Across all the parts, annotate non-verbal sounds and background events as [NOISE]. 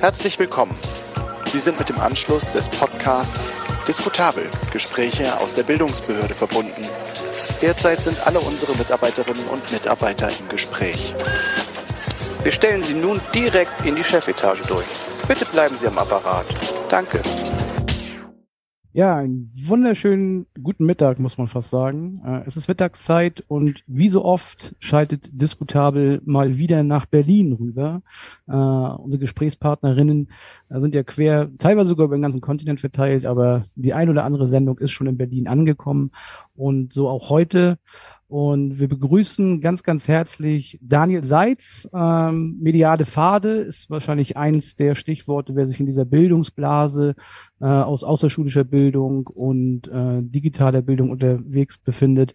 Herzlich willkommen. Sie sind mit dem Anschluss des Podcasts Diskutabel Gespräche aus der Bildungsbehörde verbunden. Derzeit sind alle unsere Mitarbeiterinnen und Mitarbeiter im Gespräch. Wir stellen Sie nun direkt in die Chefetage durch. Bitte bleiben Sie am Apparat. Danke. Ja, einen wunderschönen guten Mittag, muss man fast sagen. Äh, es ist Mittagszeit und wie so oft schaltet Diskutabel mal wieder nach Berlin rüber. Äh, unsere Gesprächspartnerinnen äh, sind ja quer, teilweise sogar über den ganzen Kontinent verteilt, aber die ein oder andere Sendung ist schon in Berlin angekommen und so auch heute. Und wir begrüßen ganz, ganz herzlich Daniel Seitz. Ähm, mediale Pfade ist wahrscheinlich eins der Stichworte, wer sich in dieser Bildungsblase äh, aus außerschulischer Bildung und äh, digitaler Bildung unterwegs befindet.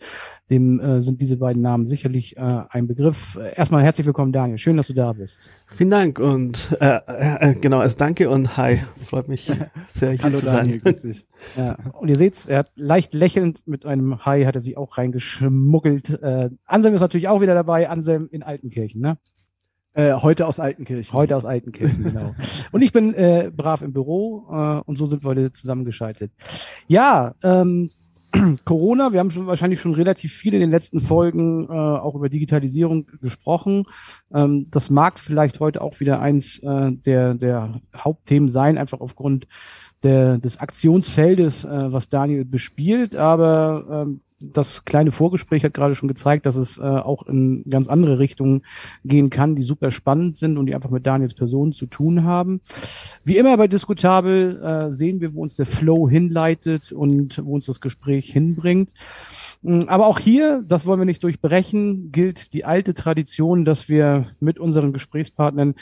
Dem äh, sind diese beiden Namen sicherlich äh, ein Begriff. Erstmal herzlich willkommen, Daniel. Schön, dass du da bist. Vielen Dank und äh, äh, genau, also danke und hi. Freut mich sehr hier Hallo zu Daniel, sein. grüß dich. [LAUGHS] Ja, und ihr seht, er hat leicht lächelnd mit einem Hi hat er sich auch reingeschmuggelt. Äh, Anselm ist natürlich auch wieder dabei. Anselm in Altenkirchen, ne? Äh, heute aus Altenkirchen. Heute aus Altenkirchen, [LAUGHS] genau. Und ich bin äh, brav im Büro äh, und so sind wir heute zusammengeschaltet. Ja, ähm, Corona, wir haben schon wahrscheinlich schon relativ viel in den letzten Folgen äh, auch über Digitalisierung gesprochen. Ähm, das mag vielleicht heute auch wieder eins äh, der, der Hauptthemen sein, einfach aufgrund der, des Aktionsfeldes, äh, was Daniel bespielt. Aber ähm, das kleine Vorgespräch hat gerade schon gezeigt, dass es äh, auch in ganz andere Richtungen gehen kann, die super spannend sind und die einfach mit Daniels Person zu tun haben. Wie immer bei Diskutabel äh, sehen wir, wo uns der Flow hinleitet und wo uns das Gespräch hinbringt. Mm, Aber auch hier, das wollen wir nicht durchbrechen, gilt die alte Tradition, dass wir mit unseren Gesprächspartnern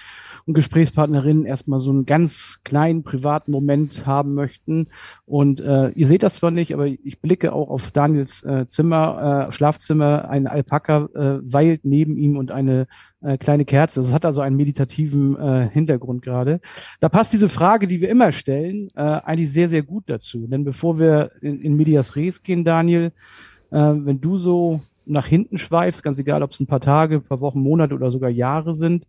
und Gesprächspartnerinnen erstmal so einen ganz kleinen privaten Moment haben möchten. Und äh, ihr seht das zwar nicht, aber ich blicke auch auf Daniels äh, Zimmer, äh, Schlafzimmer. Ein Alpaka äh, weilt neben ihm und eine äh, kleine Kerze. Das hat also einen meditativen äh, Hintergrund gerade. Da passt diese Frage, die wir immer stellen, äh, eigentlich sehr, sehr gut dazu. Denn bevor wir in, in Medias Res gehen, Daniel, äh, wenn du so nach hinten schweifst, ganz egal, ob es ein paar Tage, ein paar Wochen, Monate oder sogar Jahre sind,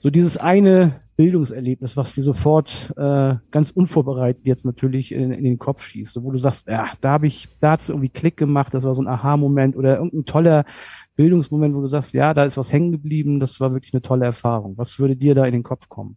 so dieses eine Bildungserlebnis, was dir sofort äh, ganz unvorbereitet jetzt natürlich in, in den Kopf schießt, wo du sagst, ja, da habe ich, da hat's irgendwie Klick gemacht, das war so ein Aha-Moment oder irgendein toller Bildungsmoment, wo du sagst, ja, da ist was hängen geblieben, das war wirklich eine tolle Erfahrung. Was würde dir da in den Kopf kommen?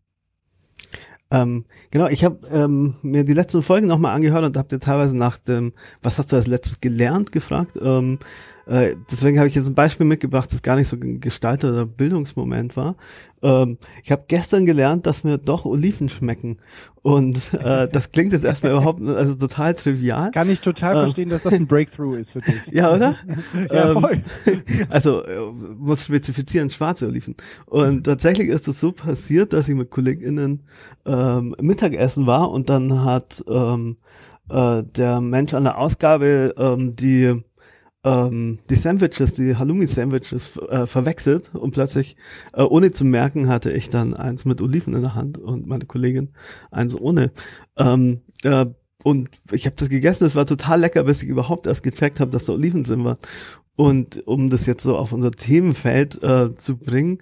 Ähm, genau, ich habe ähm, mir die letzten Folgen nochmal angehört und habe dir teilweise nach dem, was hast du als letztes gelernt, gefragt. Ähm, äh, deswegen habe ich jetzt ein Beispiel mitgebracht, das gar nicht so ein gestalteter Bildungsmoment war. Ähm, ich habe gestern gelernt, dass mir doch Oliven schmecken. Und äh, das klingt jetzt erstmal [LAUGHS] überhaupt also total trivial. Kann ich total Ähm. verstehen, dass das ein [LAUGHS] Breakthrough ist für dich. [LAUGHS] Ja, oder? Ja, Ähm, voll. Also äh, muss spezifizieren, schwarze Oliven. Und tatsächlich ist es so passiert, dass ich mit KollegInnen ähm, Mittagessen war und dann hat ähm, äh, der Mensch an der Ausgabe ähm, die ähm, die Sandwiches, die Halloumi-Sandwiches äh, verwechselt und plötzlich, äh, ohne zu merken, hatte ich dann eins mit Oliven in der Hand und meine Kollegin eins ohne. Ähm, äh, und ich habe das gegessen, es war total lecker, bis ich überhaupt erst gecheckt habe, dass da Oliven sind war. Und um das jetzt so auf unser Themenfeld äh, zu bringen,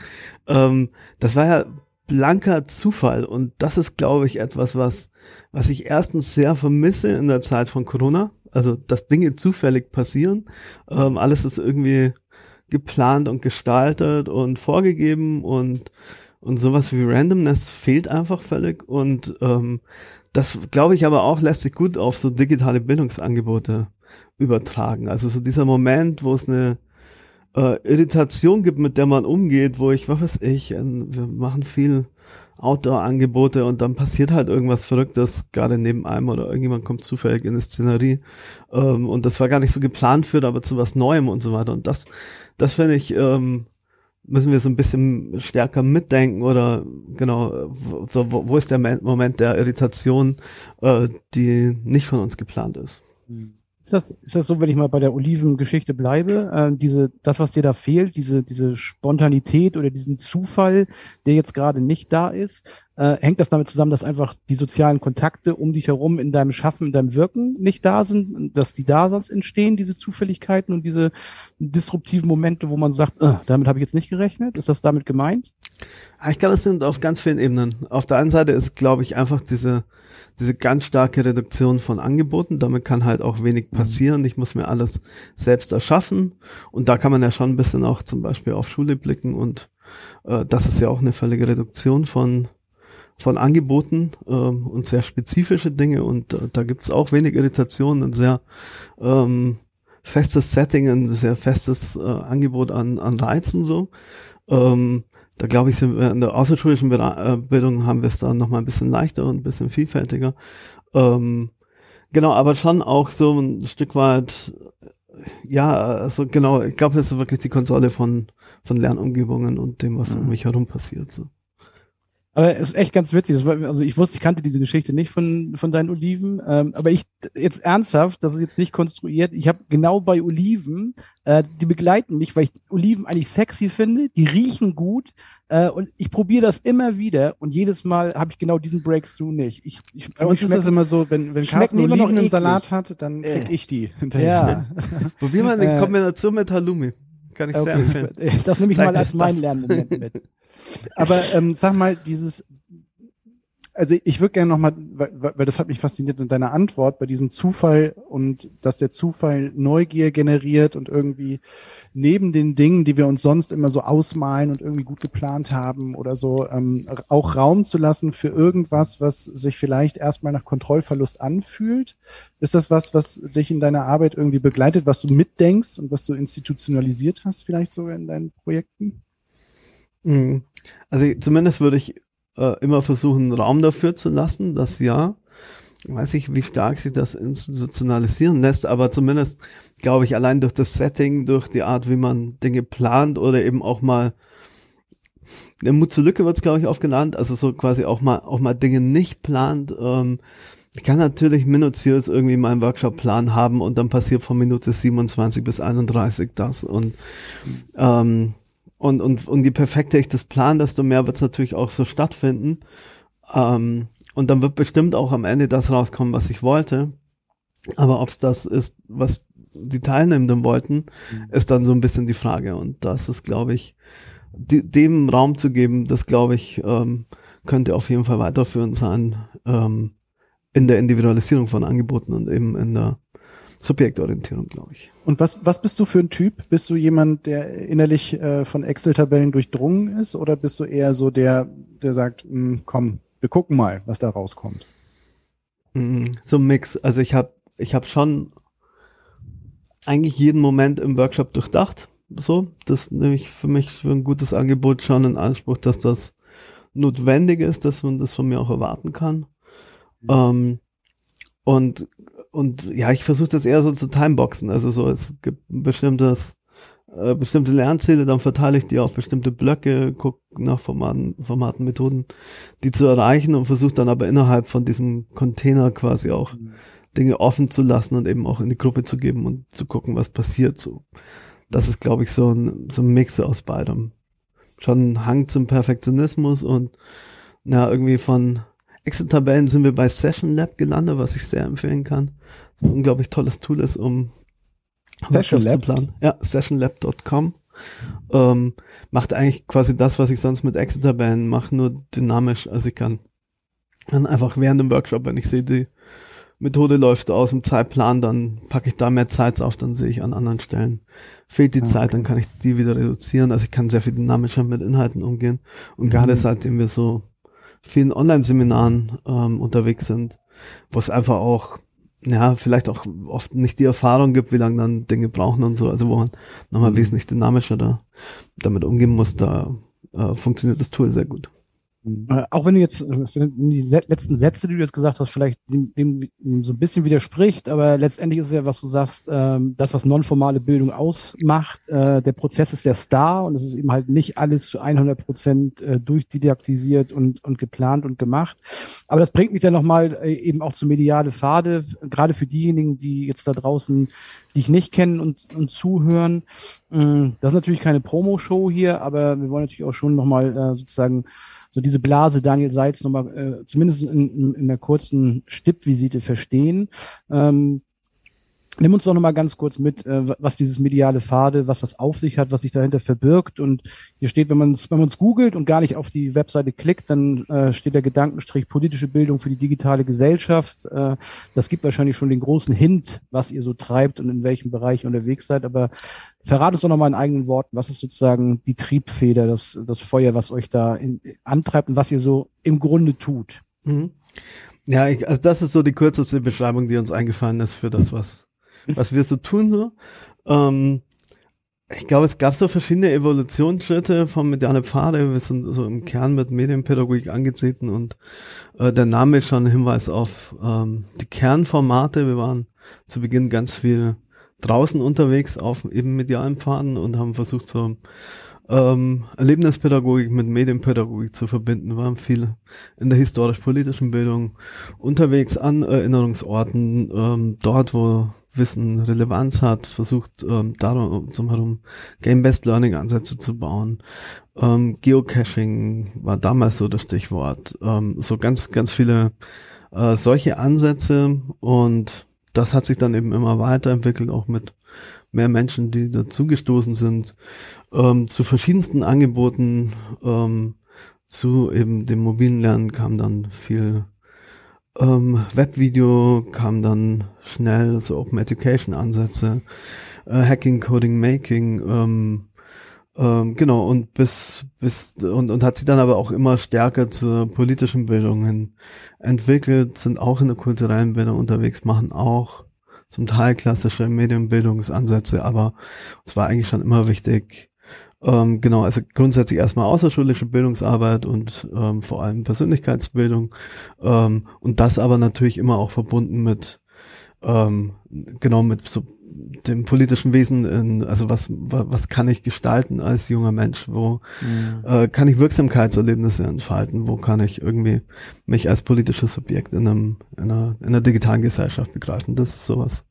ähm, das war ja blanker Zufall und das ist, glaube ich, etwas, was was ich erstens sehr vermisse in der Zeit von Corona. Also, dass Dinge zufällig passieren. Ähm, alles ist irgendwie geplant und gestaltet und vorgegeben und und sowas wie Randomness fehlt einfach völlig und ähm, das glaube ich aber auch lässt sich gut auf so digitale Bildungsangebote übertragen. Also so dieser Moment, wo es eine äh, Irritation gibt, mit der man umgeht, wo ich, was weiß ich, äh, wir machen viel Outdoor-Angebote und dann passiert halt irgendwas Verrücktes, gerade neben einem oder irgendjemand kommt zufällig in eine Szenerie. Ähm, und das war gar nicht so geplant führt, aber zu was Neuem und so weiter. Und das, das finde ich, ähm, müssen wir so ein bisschen stärker mitdenken oder genau, wo- so, wo, wo ist der Me- Moment der Irritation, äh, die nicht von uns geplant ist. Ist das, ist das so, wenn ich mal bei der Olivengeschichte bleibe, äh, diese, das, was dir da fehlt, diese, diese Spontanität oder diesen Zufall, der jetzt gerade nicht da ist, äh, hängt das damit zusammen, dass einfach die sozialen Kontakte um dich herum in deinem Schaffen, in deinem Wirken nicht da sind, dass die da sonst entstehen, diese Zufälligkeiten und diese disruptiven Momente, wo man sagt, äh, damit habe ich jetzt nicht gerechnet? Ist das damit gemeint? Ich glaube, es sind auf ganz vielen Ebenen. Auf der einen Seite ist, glaube ich, einfach diese, diese ganz starke Reduktion von Angeboten. Damit kann halt auch wenig passieren. Ich muss mir alles selbst erschaffen. Und da kann man ja schon ein bisschen auch zum Beispiel auf Schule blicken. Und äh, das ist ja auch eine völlige Reduktion von, von Angeboten ähm, und sehr spezifische Dinge. Und äh, da gibt es auch wenig Irritationen, ein sehr ähm, festes Setting, ein sehr festes äh, Angebot an, an Reizen so. Ähm, da glaube ich, sind wir in der außerschulischen äh, Bildung haben wir es dann nochmal ein bisschen leichter und ein bisschen vielfältiger. Ähm, genau, aber schon auch so ein Stück weit, ja, also genau, ich glaube, es ist wirklich die Konsole von, von Lernumgebungen und dem, was um mich herum passiert. So. Aber es ist echt ganz witzig. War, also ich wusste, ich kannte diese Geschichte nicht von, von deinen Oliven. Ähm, aber ich jetzt ernsthaft, das ist jetzt nicht konstruiert. Ich habe genau bei Oliven, äh, die begleiten mich, weil ich Oliven eigentlich sexy finde. Die riechen gut. Äh, und ich probiere das immer wieder. Und jedes Mal habe ich genau diesen Breakthrough nicht. Ich, ich, Bei uns ist das immer so, wenn, wenn Carsten immer noch Oliven im. Salat hat, dann Äh. krieg ich die hinterher. ja, [LAUGHS] Probier mal eine Äh, Kombination mit Halloumi. Kann ich sehr okay. empfehlen. [LAUGHS] Das nehme ich mal Vielleicht als ist mein [LAUGHS] Lernmoment mit. Aber ähm, sag mal, dieses, also ich würde gerne nochmal, weil, weil das hat mich fasziniert in deiner Antwort bei diesem Zufall und dass der Zufall Neugier generiert und irgendwie neben den Dingen, die wir uns sonst immer so ausmalen und irgendwie gut geplant haben oder so, ähm, auch Raum zu lassen für irgendwas, was sich vielleicht erstmal nach Kontrollverlust anfühlt. Ist das was, was dich in deiner Arbeit irgendwie begleitet, was du mitdenkst und was du institutionalisiert hast, vielleicht sogar in deinen Projekten? Mhm. Also zumindest würde ich äh, immer versuchen, Raum dafür zu lassen, dass ja, ich weiß nicht, wie stark sich das institutionalisieren lässt, aber zumindest glaube ich, allein durch das Setting, durch die Art, wie man Dinge plant oder eben auch mal der Mut zur Lücke wird es, glaube ich, oft genannt, also so quasi auch mal auch mal Dinge nicht plant. Ähm, ich kann natürlich minutiös irgendwie meinen Workshop-Plan haben und dann passiert von Minute 27 bis 31 das. Und ähm, und, und, und je perfekter ich das plan, desto mehr wird es natürlich auch so stattfinden. Ähm, und dann wird bestimmt auch am Ende das rauskommen, was ich wollte. Aber ob es das ist, was die Teilnehmenden wollten, ist dann so ein bisschen die Frage. Und das ist, glaube ich, die, dem Raum zu geben, das, glaube ich, ähm, könnte auf jeden Fall weiterführend sein ähm, in der Individualisierung von Angeboten und eben in der Subjektorientierung, glaube ich. Und was, was bist du für ein Typ? Bist du jemand, der innerlich äh, von Excel-Tabellen durchdrungen ist oder bist du eher so der, der sagt, "Hm, komm, wir gucken mal, was da rauskommt? Mm, So ein Mix. Also ich habe ich hab schon eigentlich jeden Moment im Workshop durchdacht. So, das nehme ich für mich für ein gutes Angebot schon in Anspruch, dass das notwendig ist, dass man das von mir auch erwarten kann. Ähm, und und ja, ich versuche das eher so zu timeboxen. Also so, es gibt ein bestimmtes äh, bestimmte Lernziele, dann verteile ich die auf bestimmte Blöcke, gucke nach Formaten, Formaten, Methoden, die zu erreichen und versuche dann aber innerhalb von diesem Container quasi auch Dinge offen zu lassen und eben auch in die Gruppe zu geben und zu gucken, was passiert. So, das ist, glaube ich, so ein so ein Mix aus beidem. Schon ein Hang zum Perfektionismus und na irgendwie von Excel-Tabellen sind wir bei Session Lab gelandet, was ich sehr empfehlen kann. Ein unglaublich tolles Tool ist, um Session Lab? zu planen. Ja, sessionlab.com. Ähm, macht eigentlich quasi das, was ich sonst mit Excel-Tabellen mache, nur dynamisch. Also ich kann dann einfach während dem Workshop, wenn ich sehe, die Methode läuft aus dem Zeitplan, dann packe ich da mehr Zeit auf, dann sehe ich an anderen Stellen fehlt die Ah, Zeit, dann kann ich die wieder reduzieren. Also ich kann sehr viel dynamischer mit Inhalten umgehen. Und gerade Mhm. seitdem wir so vielen Online-Seminaren ähm, unterwegs sind, wo es einfach auch, ja, vielleicht auch oft nicht die Erfahrung gibt, wie lange dann Dinge brauchen und so, also wo man nochmal Mhm. wesentlich dynamischer da damit umgehen muss, da äh, funktioniert das Tool sehr gut. Äh, auch wenn du jetzt äh, für die letzten Sätze, die du jetzt gesagt hast, vielleicht dem, dem so ein bisschen widerspricht, aber letztendlich ist es ja, was du sagst, ähm, das, was nonformale Bildung ausmacht, äh, der Prozess ist der Star und es ist eben halt nicht alles zu 100 Prozent äh, durchdidaktisiert und, und geplant und gemacht. Aber das bringt mich dann nochmal äh, eben auch zu mediale Pfade, gerade für diejenigen, die jetzt da draußen dich nicht kennen und, und zuhören. Mm, Das ist natürlich keine Promo-Show hier, aber wir wollen natürlich auch schon nochmal äh, sozusagen so diese Blase Daniel Seitz nochmal äh, zumindest in, in, in einer kurzen Stippvisite verstehen. Ähm, Nimm uns doch nochmal ganz kurz mit, äh, was dieses mediale Pfade, was das auf sich hat, was sich dahinter verbirgt. Und hier steht, wenn man es wenn googelt und gar nicht auf die Webseite klickt, dann äh, steht der Gedankenstrich politische Bildung für die digitale Gesellschaft. Äh, das gibt wahrscheinlich schon den großen Hint, was ihr so treibt und in welchem Bereich ihr unterwegs seid. Aber verrat uns doch nochmal in eigenen Worten, was ist sozusagen die Triebfeder, das, das Feuer, was euch da in, antreibt und was ihr so im Grunde tut. Mhm. Ja, ich, also das ist so die kürzeste Beschreibung, die uns eingefallen ist für das, was was wir so tun so. Ähm, ich glaube, es gab so verschiedene Evolutionsschritte vom mediale Pfade. Wir sind so im Kern mit Medienpädagogik angetreten und äh, der Name ist schon ein Hinweis auf ähm, die Kernformate. Wir waren zu Beginn ganz viel draußen unterwegs auf eben medialen Pfaden und haben versucht, so ähm, Erlebnispädagogik mit Medienpädagogik zu verbinden. Waren viel in der historisch-politischen Bildung unterwegs an Erinnerungsorten, ähm, dort, wo Wissen Relevanz hat, versucht ähm, darum herum Game-Based Learning-Ansätze zu bauen. Ähm, Geocaching war damals so das Stichwort. Ähm, so ganz, ganz viele äh, solche Ansätze und das hat sich dann eben immer weiterentwickelt, auch mit mehr Menschen, die dazugestoßen sind, ähm, zu verschiedensten Angeboten, ähm, zu eben dem mobilen Lernen kam dann viel ähm, Webvideo, kam dann schnell so Open Education Ansätze, äh, Hacking, Coding, Making, ähm, ähm, genau, und bis, bis, und, und hat sie dann aber auch immer stärker zur politischen Bildung hin entwickelt, sind auch in der kulturellen Bildung unterwegs, machen auch zum Teil klassische Medienbildungsansätze, aber es war eigentlich schon immer wichtig, ähm, genau, also grundsätzlich erstmal außerschulische Bildungsarbeit und ähm, vor allem Persönlichkeitsbildung ähm, und das aber natürlich immer auch verbunden mit ähm, genau mit so dem politischen Wesen in, also was, was, was kann ich gestalten als junger Mensch, wo mhm. äh, kann ich Wirksamkeitserlebnisse entfalten, wo kann ich irgendwie mich als politisches Subjekt in einem, in einer, in einer digitalen Gesellschaft begreifen, das ist sowas.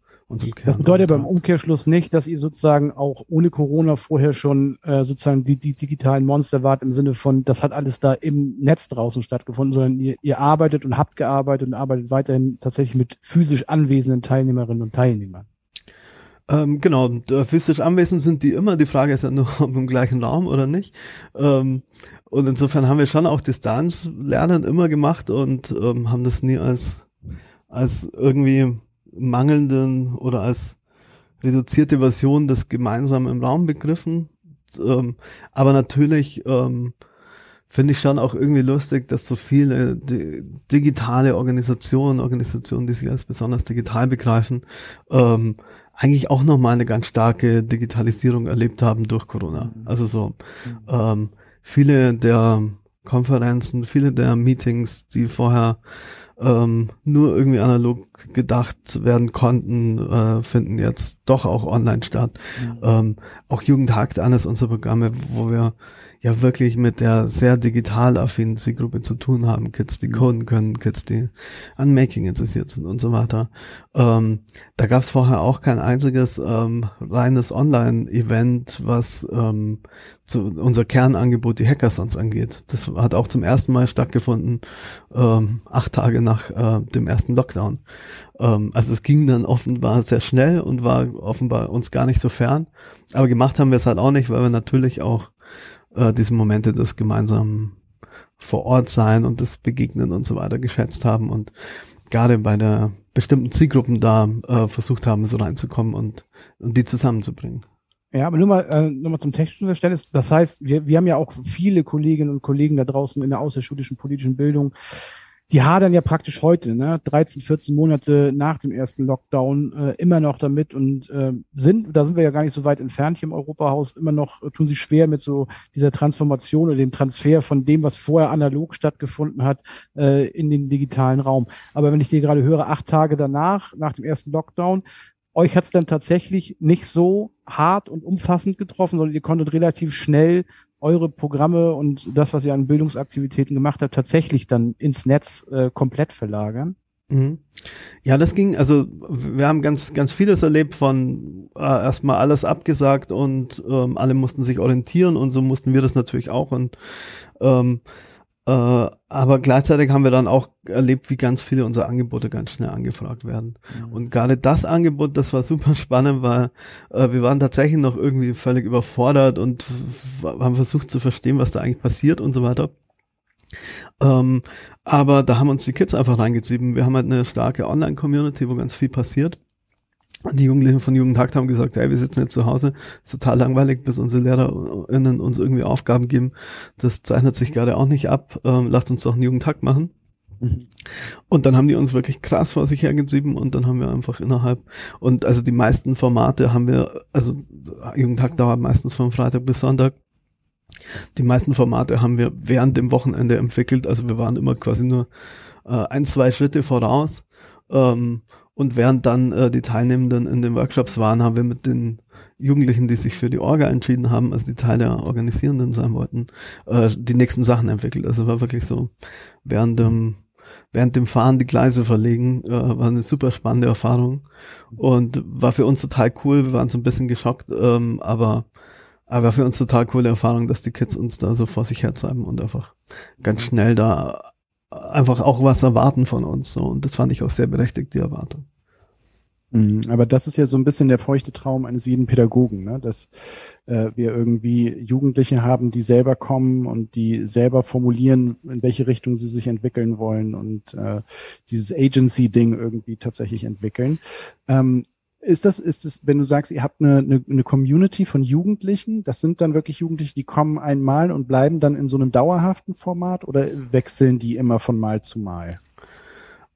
Das bedeutet beim Umkehrschluss nicht, dass ihr sozusagen auch ohne Corona vorher schon äh, sozusagen die, die digitalen Monster wart im Sinne von, das hat alles da im Netz draußen stattgefunden, sondern ihr, ihr arbeitet und habt gearbeitet und arbeitet weiterhin tatsächlich mit physisch anwesenden Teilnehmerinnen und Teilnehmern. Ähm, genau, physisch anwesend sind die immer. Die Frage ist ja nur, [LAUGHS] ob im gleichen Raum oder nicht. Ähm, und insofern haben wir schon auch Distanzlernen immer gemacht und ähm, haben das nie als, als irgendwie mangelnden oder als reduzierte Version des gemeinsamen im Raum begriffen. Ähm, aber natürlich ähm, finde ich schon auch irgendwie lustig, dass so viele digitale Organisationen, Organisationen, die sich als besonders digital begreifen, ähm, eigentlich auch nochmal eine ganz starke Digitalisierung erlebt haben durch Corona. Mhm. Also so mhm. ähm, viele der Konferenzen, viele der Meetings, die vorher ähm, nur irgendwie analog gedacht werden konnten, äh, finden jetzt doch auch online statt. Mhm. Ähm, auch Jugendhakt, eines unserer Programme, wo wir ja wirklich mit der sehr digital affinen Zielgruppe zu tun haben. Kids, die mhm. coden können, Kids, die an Making interessiert sind und so weiter. Ähm, da gab es vorher auch kein einziges ähm, reines Online-Event, was ähm, zu unser Kernangebot, die Hackathons angeht. Das hat auch zum ersten Mal stattgefunden, ähm, acht Tage nach äh, dem ersten Lockdown. Ähm, also es ging dann offenbar sehr schnell und war offenbar uns gar nicht so fern. Aber gemacht haben wir es halt auch nicht, weil wir natürlich auch äh, diese Momente des gemeinsamen vor Ort sein und das Begegnen und so weiter geschätzt haben und gerade bei der bestimmten Zielgruppen da äh, versucht haben, so reinzukommen und, und die zusammenzubringen. Ja, aber nur mal, äh, nur mal zum technischen Verständnis. Das heißt, wir, wir haben ja auch viele Kolleginnen und Kollegen da draußen in der außerschulischen politischen Bildung, die hadern ja praktisch heute, ne, 13, 14 Monate nach dem ersten Lockdown, äh, immer noch damit und äh, sind, da sind wir ja gar nicht so weit entfernt hier im Europahaus, immer noch äh, tun sie schwer mit so dieser Transformation oder dem Transfer von dem, was vorher analog stattgefunden hat, äh, in den digitalen Raum. Aber wenn ich dir gerade höre, acht Tage danach, nach dem ersten Lockdown, euch hat es dann tatsächlich nicht so hart und umfassend getroffen, sondern ihr konntet relativ schnell eure Programme und das, was ihr an Bildungsaktivitäten gemacht habt, tatsächlich dann ins Netz äh, komplett verlagern? Mhm. Ja, das ging, also wir haben ganz, ganz vieles erlebt von äh, erstmal alles abgesagt und ähm, alle mussten sich orientieren und so mussten wir das natürlich auch und ähm, Äh, aber gleichzeitig haben wir dann auch erlebt, wie ganz viele unserer Angebote ganz schnell angefragt werden. Mhm. Und gerade das Angebot, das war super spannend, weil äh, wir waren tatsächlich noch irgendwie völlig überfordert und haben versucht zu verstehen, was da eigentlich passiert und so weiter. Ähm, aber da haben uns die Kids einfach reingetrieben. Wir haben halt eine starke Online-Community, wo ganz viel passiert. Die Jugendlichen von Jugendhakt haben gesagt, hey, wir sitzen jetzt zu Hause, ist total langweilig, bis unsere LehrerInnen uns irgendwie Aufgaben geben. Das zeichnet sich gerade auch nicht ab. Ähm, lasst uns doch einen Jugendhakt machen. Mhm. Und dann haben die uns wirklich krass vor sich hergetrieben und dann haben wir einfach innerhalb und also die meisten Formate haben wir, also Jugendtag dauert meistens von Freitag bis Sonntag. Die meisten Formate haben wir während dem Wochenende entwickelt, also wir waren immer quasi nur äh, ein, zwei Schritte voraus. Ähm, und während dann äh, die Teilnehmenden in den Workshops waren, haben wir mit den Jugendlichen, die sich für die Orga entschieden haben, also die Teil der Organisierenden sein wollten, äh, die nächsten Sachen entwickelt. Also war wirklich so während dem während dem Fahren die Gleise verlegen, äh, war eine super spannende Erfahrung und war für uns total cool. Wir waren so ein bisschen geschockt, ähm, aber aber war für uns total coole Erfahrung, dass die Kids uns da so vor sich herzeigen und einfach ganz schnell da einfach auch was erwarten von uns. So. Und das fand ich auch sehr berechtigt, die Erwartung. Mhm, aber das ist ja so ein bisschen der feuchte Traum eines jeden Pädagogen, ne? dass äh, wir irgendwie Jugendliche haben, die selber kommen und die selber formulieren, in welche Richtung sie sich entwickeln wollen und äh, dieses Agency-Ding irgendwie tatsächlich entwickeln. Ähm, ist das, ist es, wenn du sagst, ihr habt eine, eine, eine Community von Jugendlichen, das sind dann wirklich Jugendliche, die kommen einmal und bleiben dann in so einem dauerhaften Format oder wechseln die immer von Mal zu Mal?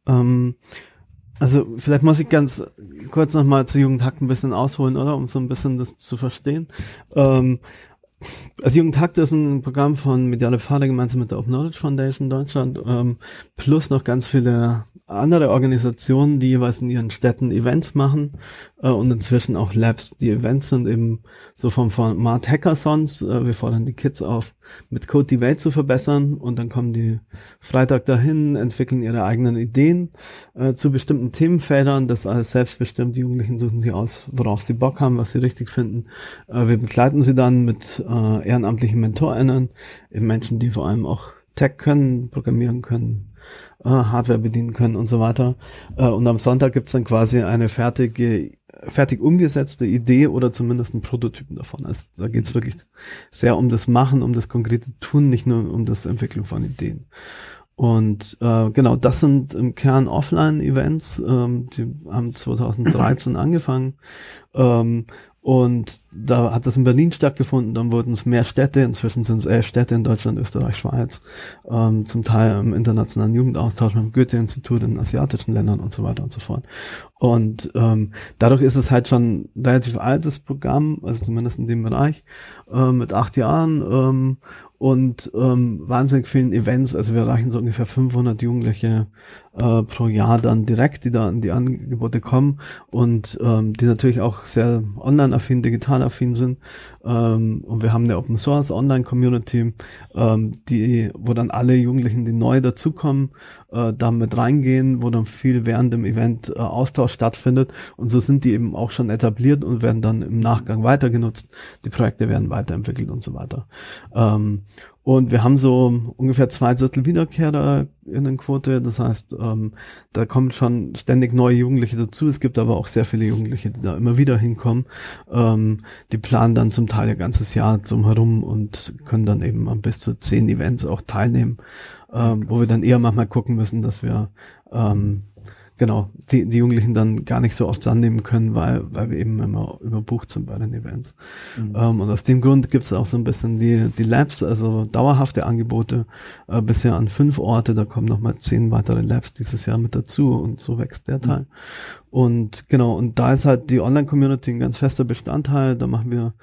Ähm, also vielleicht muss ich ganz kurz nochmal zu Jugendhack ein bisschen ausholen, oder? Um so ein bisschen das zu verstehen. Ähm, also Jugendhakt ist ein Programm von Mediale Pfade gemeinsam mit der Open Knowledge Foundation Deutschland, ähm, plus noch ganz viele andere Organisationen, die jeweils in ihren Städten Events machen äh, und inzwischen auch Labs. Die Events sind eben so vom Format Hackathons. Äh, wir fordern die Kids auf, mit Code die Welt zu verbessern und dann kommen die Freitag dahin, entwickeln ihre eigenen Ideen äh, zu bestimmten Themenfeldern. Das alles selbstbestimmt. Die Jugendlichen suchen sie aus, worauf sie Bock haben, was sie richtig finden. Äh, wir begleiten sie dann mit äh, ehrenamtlichen MentorInnen, eben Menschen, die vor allem auch Tech können, programmieren können, äh, Hardware bedienen können und so weiter. Äh, und am Sonntag gibt's dann quasi eine fertige, fertig umgesetzte Idee oder zumindest einen Prototypen davon. Also da geht's wirklich sehr um das Machen, um das konkrete Tun, nicht nur um das Entwickeln von Ideen. Und äh, genau, das sind im Kern Offline-Events. Ähm, die haben [CLEARS THROAT] 2013 angefangen. Ähm, und da hat das in Berlin stattgefunden, dann wurden es mehr Städte, inzwischen sind es elf Städte in Deutschland, Österreich, Schweiz, ähm, zum Teil im internationalen Jugendaustausch mit dem Goethe-Institut in asiatischen Ländern und so weiter und so fort. Und ähm, dadurch ist es halt schon ein relativ altes Programm, also zumindest in dem Bereich, äh, mit acht Jahren. Ähm, und ähm, wahnsinnig vielen Events. Also wir erreichen so ungefähr 500 Jugendliche äh, pro Jahr dann direkt, die da an die Angebote kommen und ähm, die natürlich auch sehr online-affin, digital-affin sind. Ähm, und wir haben eine Open Source Online-Community, ähm, die, wo dann alle Jugendlichen, die neu dazukommen, äh, da mit reingehen, wo dann viel während dem Event äh, Austausch stattfindet. Und so sind die eben auch schon etabliert und werden dann im Nachgang weiter genutzt. Die Projekte werden weiterentwickelt und so weiter. Ähm, und wir haben so ungefähr zwei Drittel Wiederkehrer in den Quote. Das heißt, ähm, da kommen schon ständig neue Jugendliche dazu. Es gibt aber auch sehr viele Jugendliche, die da immer wieder hinkommen. Ähm, die planen dann zum Teil ihr ganzes Jahr zum Herum und können dann eben an bis zu zehn Events auch teilnehmen, ähm, wo wir dann eher manchmal gucken müssen, dass wir ähm, genau, die, die Jugendlichen dann gar nicht so oft annehmen können, weil, weil wir eben immer überbucht sind bei den Events. Mhm. Ähm, und aus dem Grund gibt es auch so ein bisschen die, die Labs, also dauerhafte Angebote, äh, bisher an fünf Orte, da kommen nochmal zehn weitere Labs dieses Jahr mit dazu und so wächst der mhm. Teil. Und genau, und da ist halt die Online-Community ein ganz fester Bestandteil, da machen wir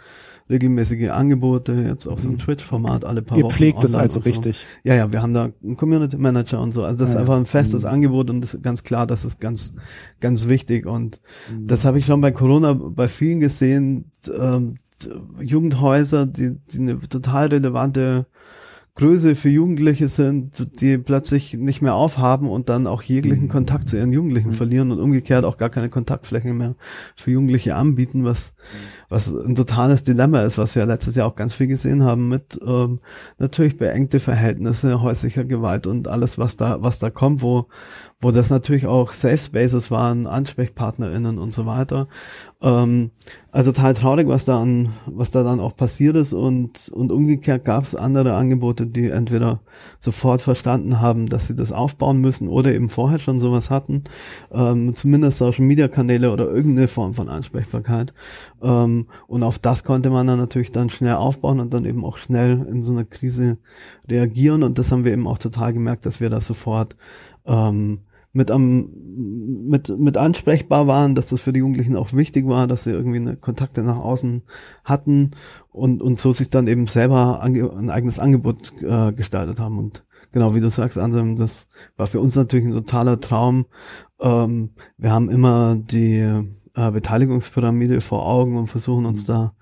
regelmäßige Angebote, jetzt auch so ein mhm. Twitch-Format alle paar Ihr Wochen. Ihr pflegt das also so. richtig. Ja, ja, wir haben da einen Community Manager und so. Also das ja, ist einfach ein festes mhm. Angebot und das ist ganz klar, das ist ganz, ganz wichtig. Und mhm. das habe ich schon bei Corona bei vielen gesehen, ähm, Jugendhäuser, die, die eine total relevante Größe für Jugendliche sind, die plötzlich nicht mehr aufhaben und dann auch jeglichen mhm. Kontakt zu ihren Jugendlichen mhm. verlieren und umgekehrt auch gar keine Kontaktflächen mehr für Jugendliche anbieten, was was ein totales Dilemma ist, was wir letztes Jahr auch ganz viel gesehen haben mit ähm, natürlich beengte Verhältnisse, häuslicher Gewalt und alles, was da, was da kommt, wo, wo das natürlich auch Safe Spaces waren, AnsprechpartnerInnen und so weiter. Ähm, also total traurig, was da an, was da dann auch passiert ist und, und umgekehrt gab es andere Angebote, die entweder sofort verstanden haben, dass sie das aufbauen müssen oder eben vorher schon sowas hatten, ähm, zumindest Social Media Kanäle oder irgendeine Form von Ansprechbarkeit. Ähm, und auf das konnte man dann natürlich dann schnell aufbauen und dann eben auch schnell in so einer Krise reagieren. Und das haben wir eben auch total gemerkt, dass wir da sofort ähm, mit am mit mit ansprechbar waren, dass das für die Jugendlichen auch wichtig war, dass sie irgendwie eine Kontakte nach außen hatten und und so sich dann eben selber ein eigenes Angebot äh, gestaltet haben. Und genau wie du sagst, Anselm, das war für uns natürlich ein totaler Traum. Ähm, wir haben immer die äh, Beteiligungspyramide vor Augen und versuchen uns mhm. da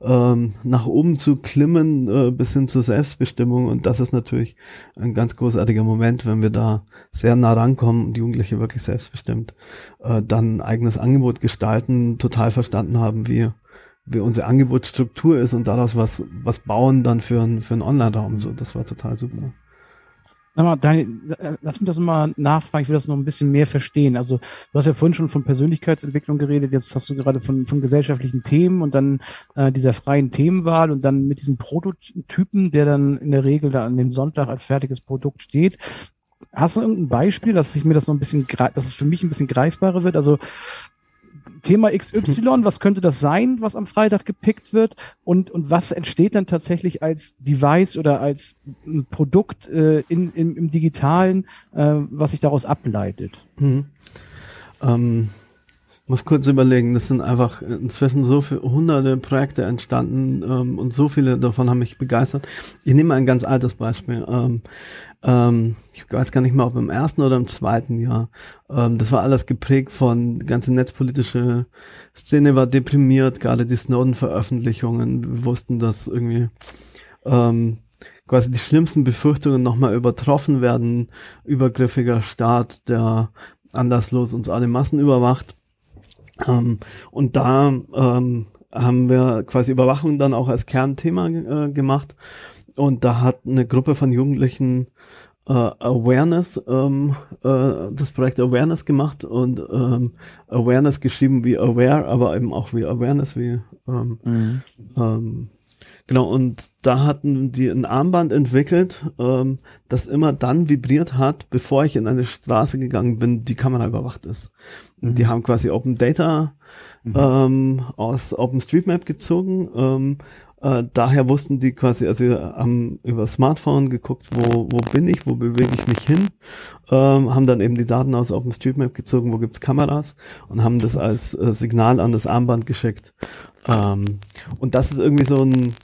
ähm, nach oben zu klimmen äh, bis hin zur Selbstbestimmung. Und das ist natürlich ein ganz großartiger Moment, wenn wir da sehr nah rankommen und die Jugendliche wirklich selbstbestimmt äh, dann ein eigenes Angebot gestalten, total verstanden haben, wie wie unsere Angebotsstruktur ist und daraus was was bauen dann für ein für einen Online-Raum. So, das war total super. Mal, Daniel, äh, lass mich das mal nachfragen, ich will das noch ein bisschen mehr verstehen. Also du hast ja vorhin schon von Persönlichkeitsentwicklung geredet, jetzt hast du gerade von, von gesellschaftlichen Themen und dann äh, dieser freien Themenwahl und dann mit diesem Prototypen, der dann in der Regel da an dem Sonntag als fertiges Produkt steht. Hast du irgendein Beispiel, dass ich mir das noch ein bisschen, dass es für mich ein bisschen greifbarer wird? Also Thema [LAUGHS] XY, was könnte das sein, was am Freitag gepickt wird und, und was entsteht dann tatsächlich als Device oder als Produkt äh, in, in, im Digitalen, äh, was sich daraus ableitet? Mhm. Ähm, muss kurz überlegen, das sind einfach inzwischen so viele hunderte Projekte entstanden ähm, und so viele davon haben mich begeistert. Ich nehme ein ganz altes Beispiel. Ähm, ähm, ich weiß gar nicht mehr, ob im ersten oder im zweiten Jahr. Ähm, das war alles geprägt von, ganze netzpolitische Szene war deprimiert, gerade die Snowden-Veröffentlichungen. Wir wussten, dass irgendwie ähm, quasi die schlimmsten Befürchtungen nochmal übertroffen werden. Übergriffiger Staat, der anderslos uns alle Massen überwacht. Ähm, und da ähm, haben wir quasi Überwachung dann auch als Kernthema äh, gemacht. Und da hat eine Gruppe von Jugendlichen äh, Awareness, ähm, äh, das Projekt Awareness gemacht und ähm, Awareness geschrieben wie Aware, aber eben auch wie Awareness, wie ähm, mhm. ähm, genau, und da hatten die ein Armband entwickelt, ähm, das immer dann vibriert hat, bevor ich in eine Straße gegangen bin, die Kamera überwacht ist. Mhm. Die haben quasi Open Data mhm. ähm, aus OpenStreetMap gezogen ähm, äh, daher wussten die quasi, also wir haben über Smartphone geguckt, wo, wo bin ich, wo bewege ich mich hin, ähm, haben dann eben die Daten aus OpenStreetMap gezogen, wo gibt's Kameras und haben das als äh, Signal an das Armband geschickt. Ähm, und das ist irgendwie so ein,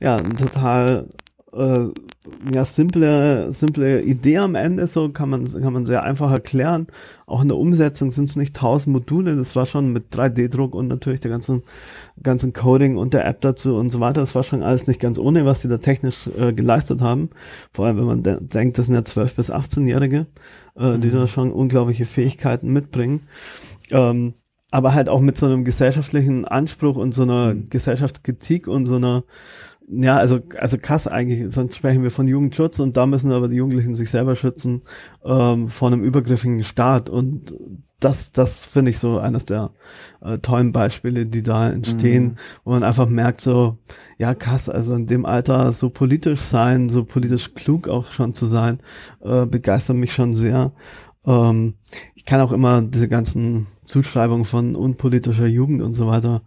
ja, ein total äh, ja, simple, simple Idee am Ende, so kann man, kann man sehr einfach erklären. Auch in der Umsetzung sind es nicht tausend Module, das war schon mit 3D-Druck und natürlich der ganzen, ganzen Coding und der App dazu und so weiter. Das war schon alles nicht ganz ohne, was sie da technisch äh, geleistet haben. Vor allem, wenn man de denkt, das sind ja 12- bis 18-Jährige, äh, mhm. die da schon unglaubliche Fähigkeiten mitbringen. Ähm, aber halt auch mit so einem gesellschaftlichen Anspruch und so einer mhm. Gesellschaftskritik und so einer ja, also, also krass eigentlich, sonst sprechen wir von Jugendschutz und da müssen aber die Jugendlichen sich selber schützen ähm, vor einem übergriffigen Staat und das, das finde ich so eines der äh, tollen Beispiele, die da entstehen, mhm. wo man einfach merkt so, ja krass, also in dem Alter so politisch sein, so politisch klug auch schon zu sein, äh, begeistert mich schon sehr. Ähm, ich kann auch immer diese ganzen Zuschreibungen von unpolitischer Jugend und so weiter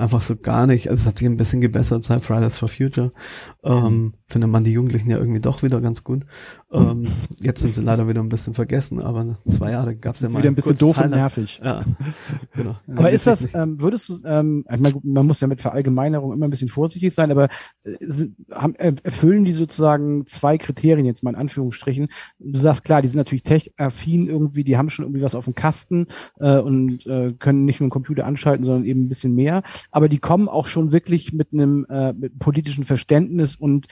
einfach so gar nicht. Also es hat sich ein bisschen gebessert seit Fridays for Future. Ähm, findet man die Jugendlichen ja irgendwie doch wieder ganz gut. Ähm, jetzt sind sie leider wieder ein bisschen vergessen, aber zwei Jahre gab es ja mal. Wieder ein bisschen doof Highlight. und nervig. Ja, [LAUGHS] genau. [LAUGHS] Aber ist das, ähm, würdest du, ähm, ich meine, man muss ja mit Verallgemeinerung immer ein bisschen vorsichtig sein, aber äh, haben, äh, erfüllen die sozusagen zwei Kriterien jetzt mal in Anführungsstrichen. Du sagst klar, die sind natürlich tech-affin irgendwie, die haben schon irgendwie was auf dem Kasten äh, und äh, können nicht nur einen Computer anschalten, sondern eben ein bisschen mehr aber die kommen auch schon wirklich mit einem, äh, mit politischen Verständnis und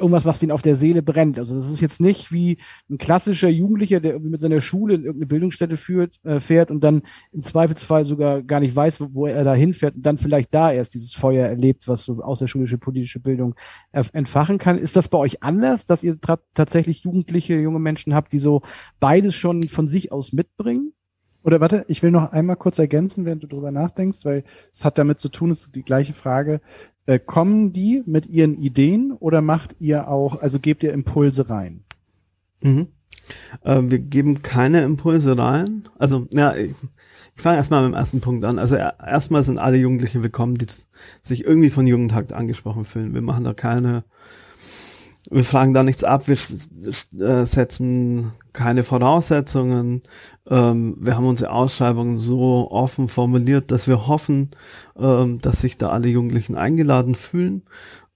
irgendwas, was den auf der Seele brennt. Also das ist jetzt nicht wie ein klassischer Jugendlicher, der irgendwie mit seiner Schule in irgendeine Bildungsstätte führt, äh, fährt und dann im Zweifelsfall sogar gar nicht weiß, wo, wo er da hinfährt und dann vielleicht da erst dieses Feuer erlebt, was so außerschulische politische Bildung entfachen kann. Ist das bei euch anders, dass ihr tatsächlich Jugendliche, junge Menschen habt, die so beides schon von sich aus mitbringen? Oder warte, ich will noch einmal kurz ergänzen, während du drüber nachdenkst, weil es hat damit zu tun, ist die gleiche Frage. Äh, kommen die mit ihren Ideen oder macht ihr auch, also gebt ihr Impulse rein? Mhm. Äh, wir geben keine Impulse rein. Also, ja, ich, ich fange erstmal mit dem ersten Punkt an. Also erstmal sind alle Jugendliche willkommen, die sich irgendwie von Jugendtag angesprochen fühlen. Wir machen da keine wir fragen da nichts ab, wir äh, setzen keine Voraussetzungen. Ähm, wir haben unsere Ausschreibungen so offen formuliert, dass wir hoffen, ähm, dass sich da alle Jugendlichen eingeladen fühlen.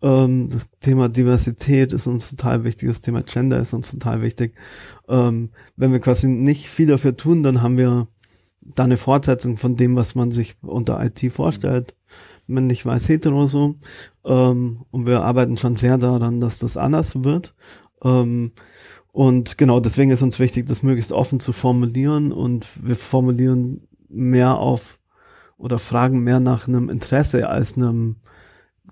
Ähm, das Thema Diversität ist uns total wichtig, das Thema Gender ist uns total wichtig. Ähm, wenn wir quasi nicht viel dafür tun, dann haben wir da eine Fortsetzung von dem, was man sich unter IT vorstellt männlich weiß hetero so. Ähm, und wir arbeiten schon sehr daran, dass das anders wird. Ähm, und genau deswegen ist uns wichtig, das möglichst offen zu formulieren und wir formulieren mehr auf oder fragen mehr nach einem Interesse als einem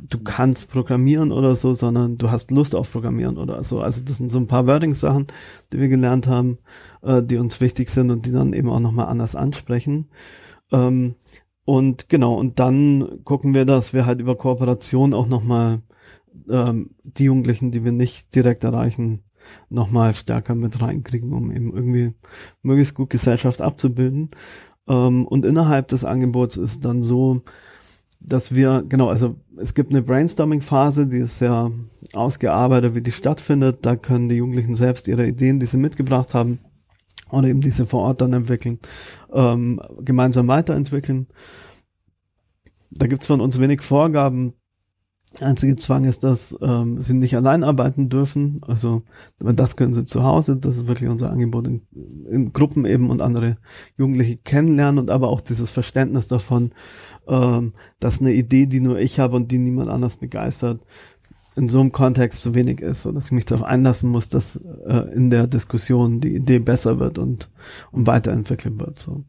du kannst programmieren oder so, sondern du hast Lust auf Programmieren oder so. Also das sind so ein paar Wording-Sachen, die wir gelernt haben, äh, die uns wichtig sind und die dann eben auch nochmal anders ansprechen. Ähm, und genau, und dann gucken wir, dass wir halt über Kooperation auch nochmal ähm, die Jugendlichen, die wir nicht direkt erreichen, nochmal stärker mit reinkriegen, um eben irgendwie möglichst gut Gesellschaft abzubilden. Ähm, und innerhalb des Angebots ist dann so, dass wir, genau, also es gibt eine Brainstorming-Phase, die ist sehr ausgearbeitet, wie die stattfindet. Da können die Jugendlichen selbst ihre Ideen, die sie mitgebracht haben, oder eben diese vor Ort dann entwickeln, ähm, gemeinsam weiterentwickeln. Da gibt's von uns wenig Vorgaben. Einzige Zwang ist, dass ähm, sie nicht allein arbeiten dürfen. Also das können sie zu Hause. Das ist wirklich unser Angebot in, in Gruppen eben und andere Jugendliche kennenlernen und aber auch dieses Verständnis davon, ähm, dass eine Idee, die nur ich habe und die niemand anders begeistert, in so einem Kontext zu wenig ist, so dass ich mich darauf einlassen muss, dass äh, in der Diskussion die Idee besser wird und, und weiterentwickelt wird. So.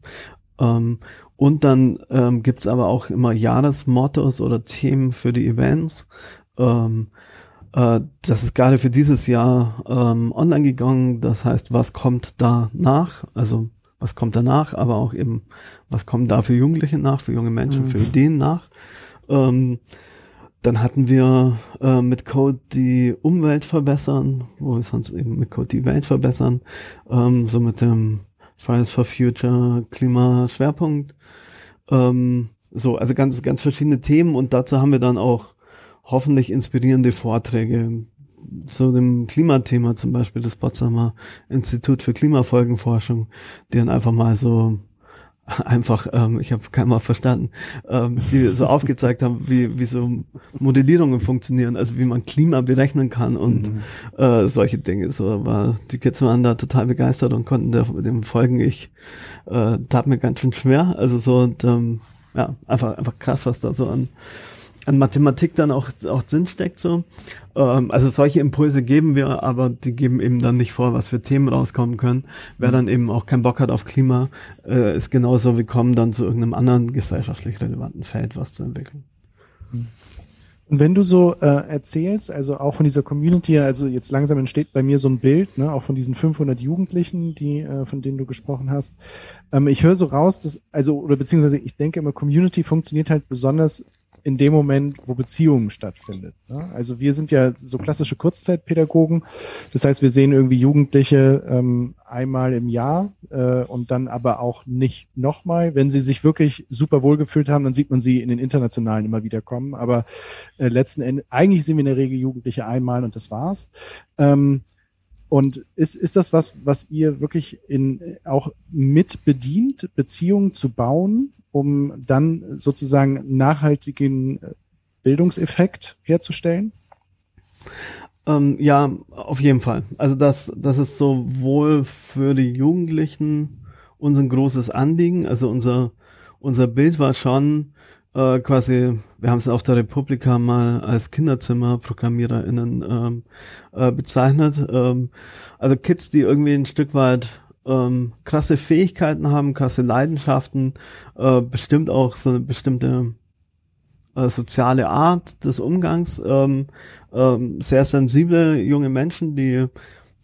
Ähm, und dann ähm, gibt aber auch immer Jahresmottos oder Themen für die Events. Ähm, äh, das ist gerade für dieses Jahr ähm, online gegangen. Das heißt, was kommt da nach? Also was kommt danach, aber auch eben, was kommt da für Jugendliche nach, für junge Menschen, mhm. für Ideen nach. Ähm, dann hatten wir äh, mit Code die Umwelt verbessern, wo wir sonst eben mit Code die Welt verbessern, ähm, so mit dem Fridays for Future Klimaschwerpunkt. Ähm, so, also ganz, ganz verschiedene Themen und dazu haben wir dann auch hoffentlich inspirierende Vorträge zu dem Klimathema zum Beispiel das Potsdamer Institut für Klimafolgenforschung, die dann einfach mal so [LAUGHS] einfach, ähm, ich habe kein Mal verstanden, ähm, die so [LAUGHS] aufgezeigt haben, wie, wie so Modellierungen funktionieren, also wie man Klima berechnen kann und mhm. äh, solche Dinge. So war die Kids waren da total begeistert und konnten der, dem folgen. Ich äh, tat mir ganz schön schwer. Also so und ähm, ja, einfach, einfach krass, was da so an an Mathematik dann auch, auch Sinn steckt so. Ähm, also solche Impulse geben wir, aber die geben eben dann nicht vor, was für Themen rauskommen können. Wer dann eben auch keinen Bock hat auf Klima, äh, ist genauso willkommen, dann zu irgendeinem anderen gesellschaftlich relevanten Feld was zu entwickeln. Und wenn du so äh, erzählst, also auch von dieser Community, also jetzt langsam entsteht bei mir so ein Bild, ne, auch von diesen 500 Jugendlichen, die äh, von denen du gesprochen hast. Ähm, ich höre so raus, dass also oder beziehungsweise ich denke immer, Community funktioniert halt besonders in dem Moment, wo Beziehungen stattfindet. Ne? Also wir sind ja so klassische Kurzzeitpädagogen. Das heißt, wir sehen irgendwie Jugendliche ähm, einmal im Jahr äh, und dann aber auch nicht nochmal. Wenn sie sich wirklich super wohl gefühlt haben, dann sieht man sie in den internationalen immer wieder kommen. Aber äh, letzten Endes, eigentlich sind wir in der Regel Jugendliche einmal und das war's. Ähm, und ist, ist das was, was ihr wirklich in, auch mit bedient, Beziehungen zu bauen, um dann sozusagen nachhaltigen äh, Bildungseffekt herzustellen? Ähm, ja, auf jeden Fall. Also das, das ist sowohl für die Jugendlichen uns ein großes Anliegen. Also unser, unser Bild war schon, äh, quasi, wir haben es auf der Republika mal als KinderzimmerprogrammiererInnen ähm, äh, bezeichnet. Ähm, also Kids, die irgendwie ein Stück weit ähm, krasse Fähigkeiten haben, krasse Leidenschaften, äh, bestimmt auch so eine bestimmte äh, soziale Art des Umgangs, ähm, ähm, sehr sensible junge Menschen, die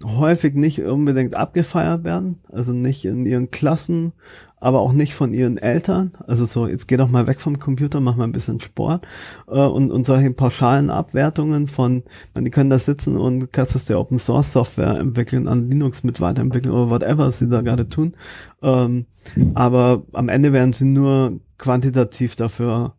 häufig nicht unbedingt abgefeiert werden, also nicht in ihren Klassen, aber auch nicht von ihren Eltern. Also so, jetzt geh doch mal weg vom Computer, mach mal ein bisschen Sport äh, und, und solche pauschalen Abwertungen von, man, die können da sitzen und kannst der Open Source Software entwickeln, an Linux mit weiterentwickeln oder whatever sie da gerade tun. Ähm, aber am Ende werden sie nur quantitativ dafür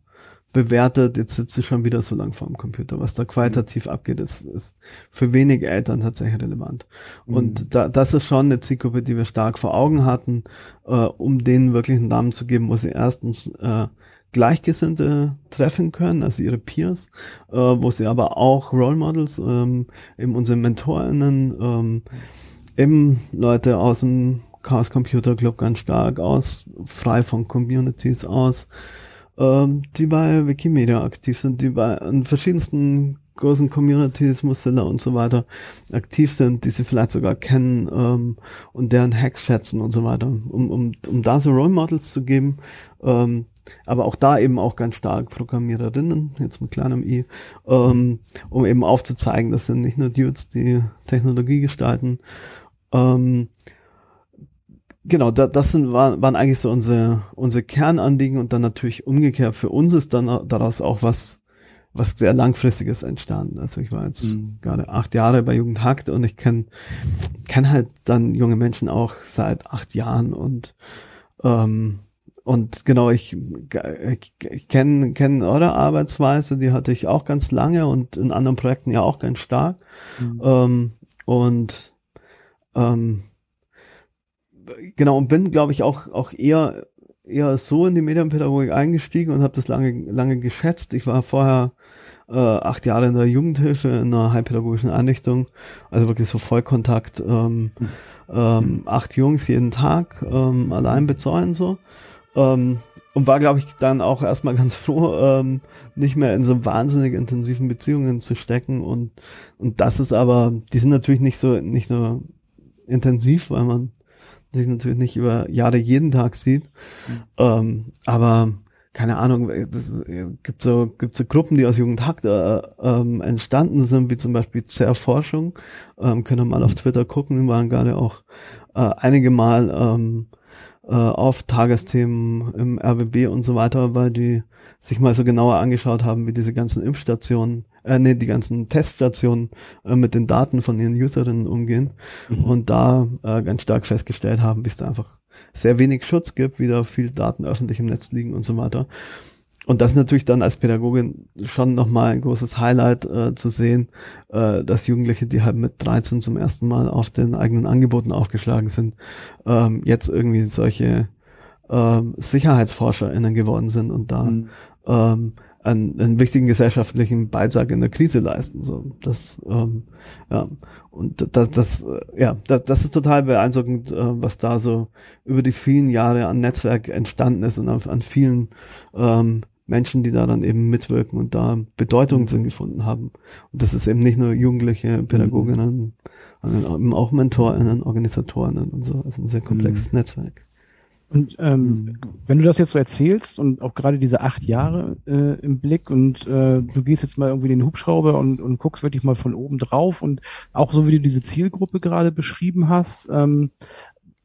bewertet, jetzt sitze ich schon wieder so lang vor dem Computer. Was da qualitativ mhm. abgeht, ist, ist für wenige Eltern tatsächlich relevant. Mhm. Und da, das ist schon eine Zielgruppe, die wir stark vor Augen hatten, äh, um denen wirklich einen Namen zu geben, wo sie erstens äh, Gleichgesinnte treffen können, also ihre Peers, äh, wo sie aber auch Role Models, ähm, eben unsere MentorInnen, ähm, eben Leute aus dem Chaos Computer Club ganz stark aus, frei von Communities aus, ähm, die bei Wikimedia aktiv sind, die bei an verschiedensten großen Communities, Mozilla und so weiter aktiv sind, die sie vielleicht sogar kennen ähm, und deren Hacks schätzen und so weiter, um, um, um da so Role Models zu geben, ähm, aber auch da eben auch ganz stark Programmiererinnen, jetzt mit kleinem i, ähm, um eben aufzuzeigen, das sind nicht nur Dudes, die Technologie gestalten, ähm, genau, da, das sind, waren, waren eigentlich so unsere, unsere Kernanliegen und dann natürlich umgekehrt für uns ist dann daraus auch was, was sehr langfristiges entstanden. Also ich war jetzt mhm. gerade acht Jahre bei Jugendhakt und ich kenne kenn halt dann junge Menschen auch seit acht Jahren und ähm, und genau, ich, ich, ich kenne kenn eure Arbeitsweise, die hatte ich auch ganz lange und in anderen Projekten ja auch ganz stark. Mhm. Ähm, und ähm, genau, und bin, glaube ich, auch, auch eher, eher so in die Medienpädagogik eingestiegen und habe das lange, lange geschätzt. Ich war vorher äh, acht Jahre in der Jugendhilfe in einer heilpädagogischen Einrichtung, also wirklich so Vollkontakt, ähm, mhm. ähm, acht Jungs jeden Tag ähm, allein bezahlen so. Ähm, und war, glaube ich, dann auch erstmal [LAUGHS] ganz froh, ähm, nicht mehr in so wahnsinnig intensiven Beziehungen zu stecken. Und, und das ist aber, die sind natürlich nicht so, nicht so intensiv, weil man sich natürlich nicht über Jahre jeden Tag sieht. Mhm. Ähm, aber keine Ahnung, es gibt so, gibt so Gruppen, die aus Jugendhakt äh, ähm, entstanden sind, wie zum Beispiel Zerforschung. Ähm, können wir mal auf Twitter gucken, waren gerade auch äh, einige Mal ähm, äh, auf Tagesthemen im RBB und so weiter, weil die sich mal so genauer angeschaut haben, wie diese ganzen Impfstationen äh, nee, die ganzen Teststationen äh, mit den Daten von ihren Userinnen umgehen mhm. und da äh, ganz stark festgestellt haben, wie es da einfach sehr wenig Schutz gibt, wie da viel Daten öffentlich im Netz liegen und so weiter. Und das ist natürlich dann als Pädagogin schon nochmal ein großes Highlight äh, zu sehen, äh, dass Jugendliche, die halt mit 13 zum ersten Mal auf den eigenen Angeboten aufgeschlagen sind, ähm, jetzt irgendwie solche ähm, SicherheitsforscherInnen geworden sind und da mhm. ähm, einen, einen wichtigen gesellschaftlichen Beitrag in der Krise leisten. So, das, ähm, ja, und das, das, ja, das, das ist total beeindruckend, äh, was da so über die vielen Jahre an Netzwerk entstanden ist und an, an vielen ähm, Menschen, die da dann eben mitwirken und da Bedeutung drin gefunden haben. Und das ist eben nicht nur Jugendliche, Pädagoginnen, sondern auch MentorInnen, Organisatorinnen und so. Das ist ein sehr komplexes mhm. Netzwerk. Und ähm, mhm. wenn du das jetzt so erzählst und auch gerade diese acht Jahre äh, im Blick und äh, du gehst jetzt mal irgendwie den Hubschrauber und, und guckst wirklich mal von oben drauf und auch so wie du diese Zielgruppe gerade beschrieben hast, ähm,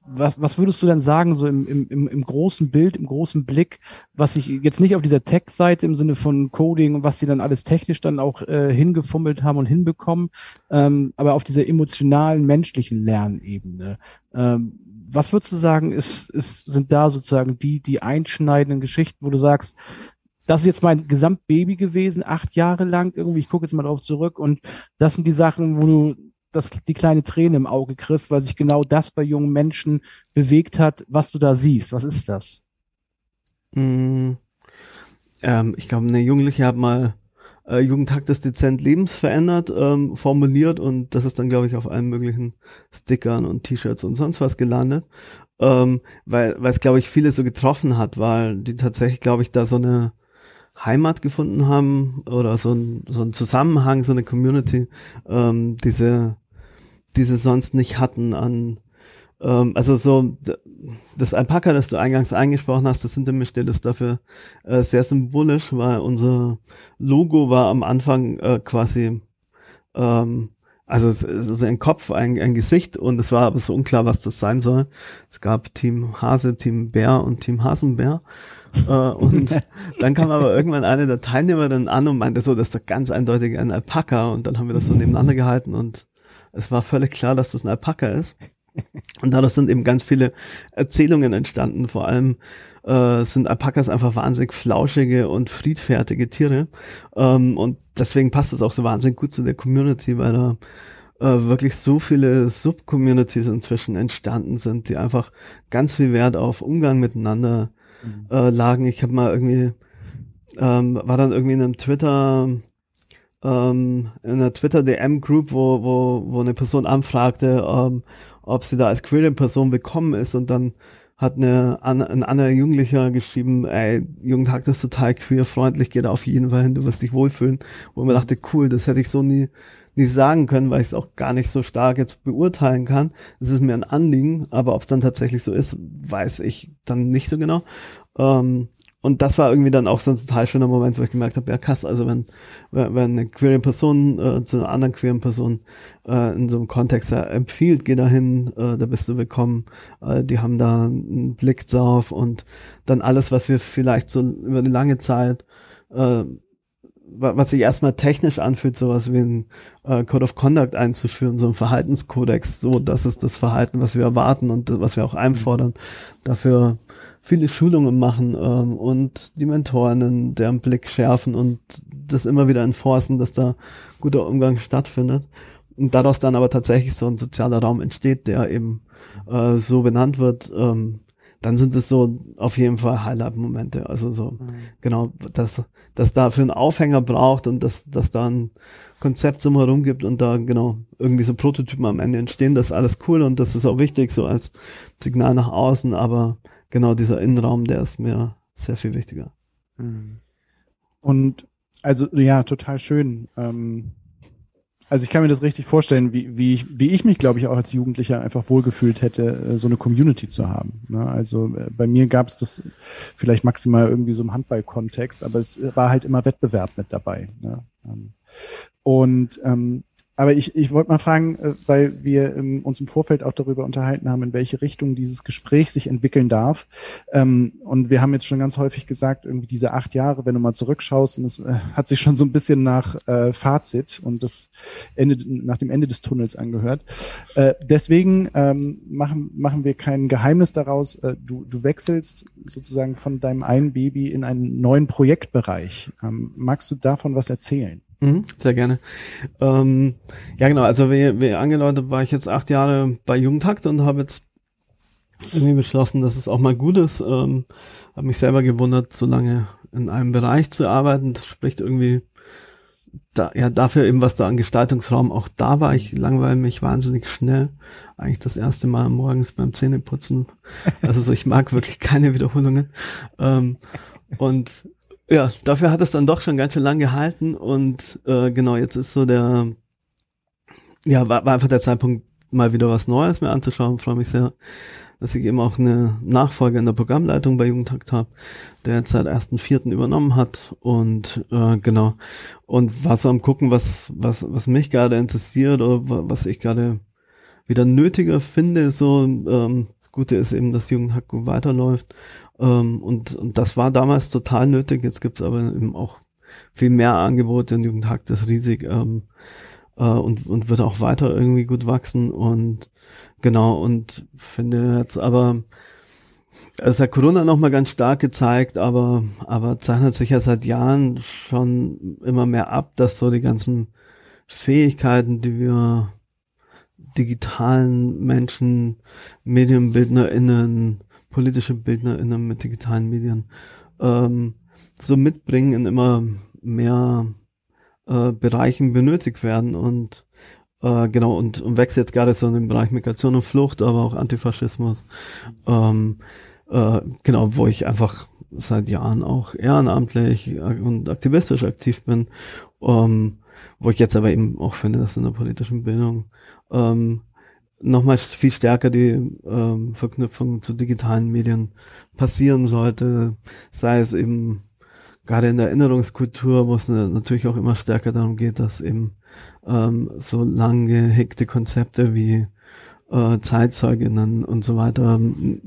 was, was würdest du denn sagen, so im, im, im großen Bild, im großen Blick, was sich jetzt nicht auf dieser Tech-Seite im Sinne von Coding und was die dann alles technisch dann auch äh, hingefummelt haben und hinbekommen, ähm, aber auf dieser emotionalen, menschlichen Lernebene. Ähm, was würdest du sagen, ist, ist, sind da sozusagen die, die einschneidenden Geschichten, wo du sagst, das ist jetzt mein Gesamtbaby gewesen, acht Jahre lang irgendwie, ich gucke jetzt mal drauf zurück und das sind die Sachen, wo du das, die kleine Träne im Auge kriegst, weil sich genau das bei jungen Menschen bewegt hat, was du da siehst. Was ist das? Mm, ähm, ich glaube, eine Jugendliche hat mal äh, Jugendtag des dezent Lebens verändert, ähm, formuliert und das ist dann, glaube ich, auf allen möglichen Stickern und T-Shirts und sonst was gelandet. Ähm, weil weil es, glaube ich, viele so getroffen hat, weil die tatsächlich, glaube ich, da so eine Heimat gefunden haben oder so ein, so ein Zusammenhang, so eine Community, ähm, diese, diese sonst nicht hatten an, ähm, also so das Alpaka, das du eingangs eingesprochen hast, das hinter mir steht, ist dafür äh, sehr symbolisch, weil unser Logo war am Anfang äh, quasi ähm, also es ist ein Kopf, ein, ein Gesicht und es war aber so unklar, was das sein soll. Es gab Team Hase, Team Bär und Team Hasenbär. äh, und [LAUGHS] dann kam aber irgendwann eine der Teilnehmerinnen an und meinte so, das ist doch ganz eindeutig ein Alpaka. Und dann haben wir das so nebeneinander gehalten und es war völlig klar, dass das ein Alpaka ist. Und dadurch sind eben ganz viele Erzählungen entstanden. Vor allem äh, sind Alpakas einfach wahnsinnig flauschige und friedfertige Tiere. Ähm, und deswegen passt es auch so wahnsinnig gut zu der Community, weil da äh, wirklich so viele Subcommunities inzwischen entstanden sind, die einfach ganz viel Wert auf Umgang miteinander mhm. äh, lagen. Ich habe mal irgendwie, ähm, war dann irgendwie in einem Twitter, ähm, in einer Twitter-DM-Group, wo, wo, wo eine Person anfragte, ähm, ob sie da als queere Person willkommen ist und dann hat eine, ein anderer Jugendlicher geschrieben, ey, Jugendhack, das ist total queer, freundlich, geh da auf jeden Fall hin, du wirst dich wohlfühlen. Wo ich mir dachte, cool, das hätte ich so nie, nie sagen können, weil ich es auch gar nicht so stark jetzt beurteilen kann. Es ist mir ein Anliegen, aber ob es dann tatsächlich so ist, weiß ich dann nicht so genau. Ähm, und das war irgendwie dann auch so ein total schöner Moment, wo ich gemerkt habe, ja krass, also wenn, wenn eine queere Person äh, zu einer anderen queeren Person äh, in so einem Kontext äh, empfiehlt, geh dahin, äh, da bist du willkommen, äh, die haben da einen Blick drauf und dann alles, was wir vielleicht so über eine lange Zeit äh, was sich erstmal technisch anfühlt, sowas wie ein äh, Code of Conduct einzuführen, so ein Verhaltenskodex, so das ist das Verhalten, was wir erwarten und das, was wir auch einfordern. Dafür viele Schulungen machen ähm, und die Mentorinnen deren Blick schärfen und das immer wieder enforcen, dass da guter Umgang stattfindet. Und daraus dann aber tatsächlich so ein sozialer Raum entsteht, der eben äh, so benannt wird, ähm, dann sind es so auf jeden Fall Highlight-Momente. Also so, mhm. genau, dass, dass dafür einen Aufhänger braucht und dass, dass da ein Konzept so herum gibt und da genau irgendwie so Prototypen am Ende entstehen, das ist alles cool und das ist auch wichtig, so als Signal nach außen, aber genau dieser Innenraum, der ist mir sehr viel wichtiger. Mhm. Und also ja, total schön. Ähm, also ich kann mir das richtig vorstellen, wie, wie, ich, wie ich mich, glaube ich, auch als Jugendlicher einfach wohlgefühlt hätte, äh, so eine Community zu haben. Ne? Also äh, bei mir gab es das vielleicht maximal irgendwie so im Handball-Kontext, aber es war halt immer Wettbewerb mit dabei. Ne? Ähm, und ähm, aber ich, ich wollte mal fragen, äh, weil wir ähm, uns im Vorfeld auch darüber unterhalten haben, in welche Richtung dieses Gespräch sich entwickeln darf. Ähm, und wir haben jetzt schon ganz häufig gesagt, irgendwie diese acht Jahre, wenn du mal zurückschaust, und es äh, hat sich schon so ein bisschen nach äh, Fazit und das Ende, nach dem Ende des Tunnels angehört. Deswegen ähm, machen, machen wir kein Geheimnis daraus. Du, du wechselst sozusagen von deinem einen Baby in einen neuen Projektbereich. Magst du davon was erzählen? Mhm, sehr gerne. Ähm, ja, genau. Also wie, wie angedeutet, war ich jetzt acht Jahre bei Jugendhakt und habe jetzt irgendwie beschlossen, dass es auch mal gut ist. Ähm, habe mich selber gewundert, so lange in einem Bereich zu arbeiten. Das spricht irgendwie da, ja dafür eben, was da an Gestaltungsraum auch da war. Ich langweile mich wahnsinnig schnell. Eigentlich das erste Mal morgens beim Zähneputzen. Also so, ich mag wirklich keine Wiederholungen. Ähm, und ja, dafür hat es dann doch schon ganz schön lang gehalten und äh, genau, jetzt ist so der, ja, war, war einfach der Zeitpunkt, mal wieder was Neues mir anzuschauen. Freue mich sehr, dass ich eben auch eine Nachfolge in der Programmleitung bei Jugendtakt habe, der jetzt seit 1.4. übernommen hat und äh, genau, und war so am gucken, was, was, was mich gerade interessiert oder was ich gerade wieder nötiger finde, so ähm, das Gute ist eben, dass Jugendhack weiterläuft ähm, und, und das war damals total nötig. Jetzt gibt's aber eben auch viel mehr Angebote und Jugendhack ist riesig ähm, äh, und, und wird auch weiter irgendwie gut wachsen. Und genau, und finde jetzt aber, es hat Corona nochmal ganz stark gezeigt, aber, aber zeichnet sich ja seit Jahren schon immer mehr ab, dass so die ganzen Fähigkeiten, die wir digitalen Menschen, MedienbildnerInnen, politische BildnerInnen mit digitalen Medien ähm, so mitbringen in immer mehr äh, Bereichen benötigt werden und äh, genau und, und wächst jetzt gerade so in den Bereich Migration und Flucht, aber auch Antifaschismus. Ähm, äh, genau, wo ich einfach seit Jahren auch ehrenamtlich und aktivistisch aktiv bin, ähm, wo ich jetzt aber eben auch finde, dass in der politischen Bildung ähm, nochmal viel stärker die ähm, Verknüpfung zu digitalen Medien passieren sollte, sei es eben gerade in der Erinnerungskultur, wo es natürlich auch immer stärker darum geht, dass eben ähm, so lang gehegte Konzepte wie äh, Zeitzeuginnen und so weiter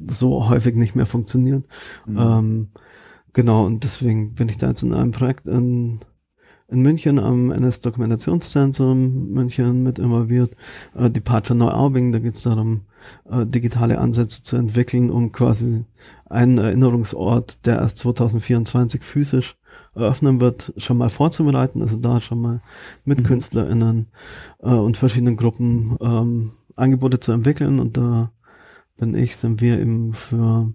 so häufig nicht mehr funktionieren. Mhm. Ähm, genau, und deswegen bin ich da jetzt in einem Projekt in in München am NS-Dokumentationszentrum München mit involviert. Äh, die Pater Neuaubing, da geht es darum, äh, digitale Ansätze zu entwickeln, um quasi einen Erinnerungsort, der erst 2024 physisch eröffnen wird, schon mal vorzubereiten. Also da schon mal mit mhm. KünstlerInnen äh, und verschiedenen Gruppen ähm, Angebote zu entwickeln. Und da bin ich, sind wir eben für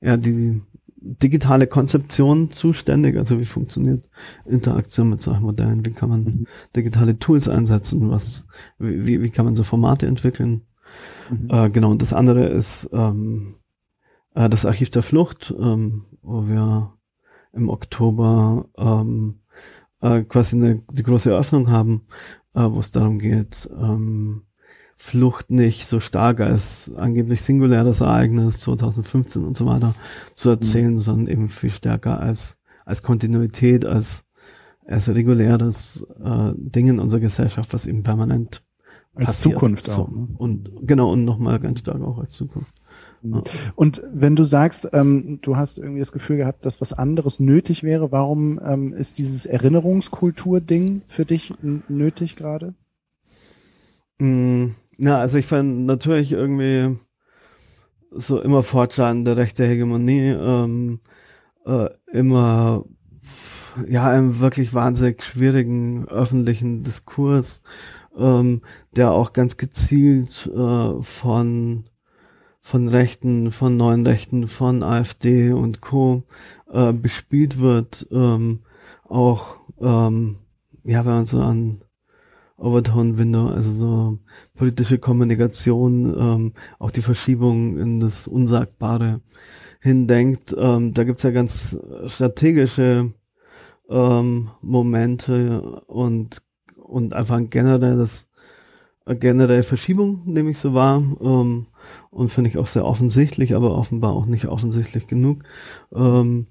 ja, die digitale Konzeption zuständig, also wie funktioniert Interaktion mit solchen Modellen, wie kann man mhm. digitale Tools einsetzen, was, wie, wie kann man so Formate entwickeln. Mhm. Äh, genau, und das andere ist ähm, äh, das Archiv der Flucht, ähm, wo wir im Oktober ähm, äh, quasi eine, die große Eröffnung haben, äh, wo es darum geht, ähm, Flucht nicht so stark als angeblich singuläres Ereignis 2015 und so weiter zu erzählen, mhm. sondern eben viel stärker als, als Kontinuität, als, als reguläres äh, Ding in unserer Gesellschaft, was eben permanent als passiert. Zukunft auch. So. Ne? Und genau, und nochmal ganz stark auch als Zukunft. Mhm. Und wenn du sagst, ähm, du hast irgendwie das Gefühl gehabt, dass was anderes nötig wäre, warum ähm, ist dieses Erinnerungskultur-Ding für dich nötig gerade? Mm, na, also ich fand natürlich irgendwie so immer fortschreitende rechte Hegemonie, ähm, äh, immer ja einen wirklich wahnsinnig schwierigen öffentlichen Diskurs, ähm, der auch ganz gezielt äh, von von Rechten, von neuen Rechten, von AfD und Co. Äh, bespielt wird, ähm, auch ähm, ja, wenn man so an Overtone Window, also so politische Kommunikation, ähm, auch die Verschiebung in das Unsagbare hindenkt. Ähm, da gibt's ja ganz strategische ähm, Momente und, und einfach ein generelles, eine generelle Verschiebung, nehme ich so wahr. Ähm, und finde ich auch sehr offensichtlich, aber offenbar auch nicht offensichtlich genug. Ähm,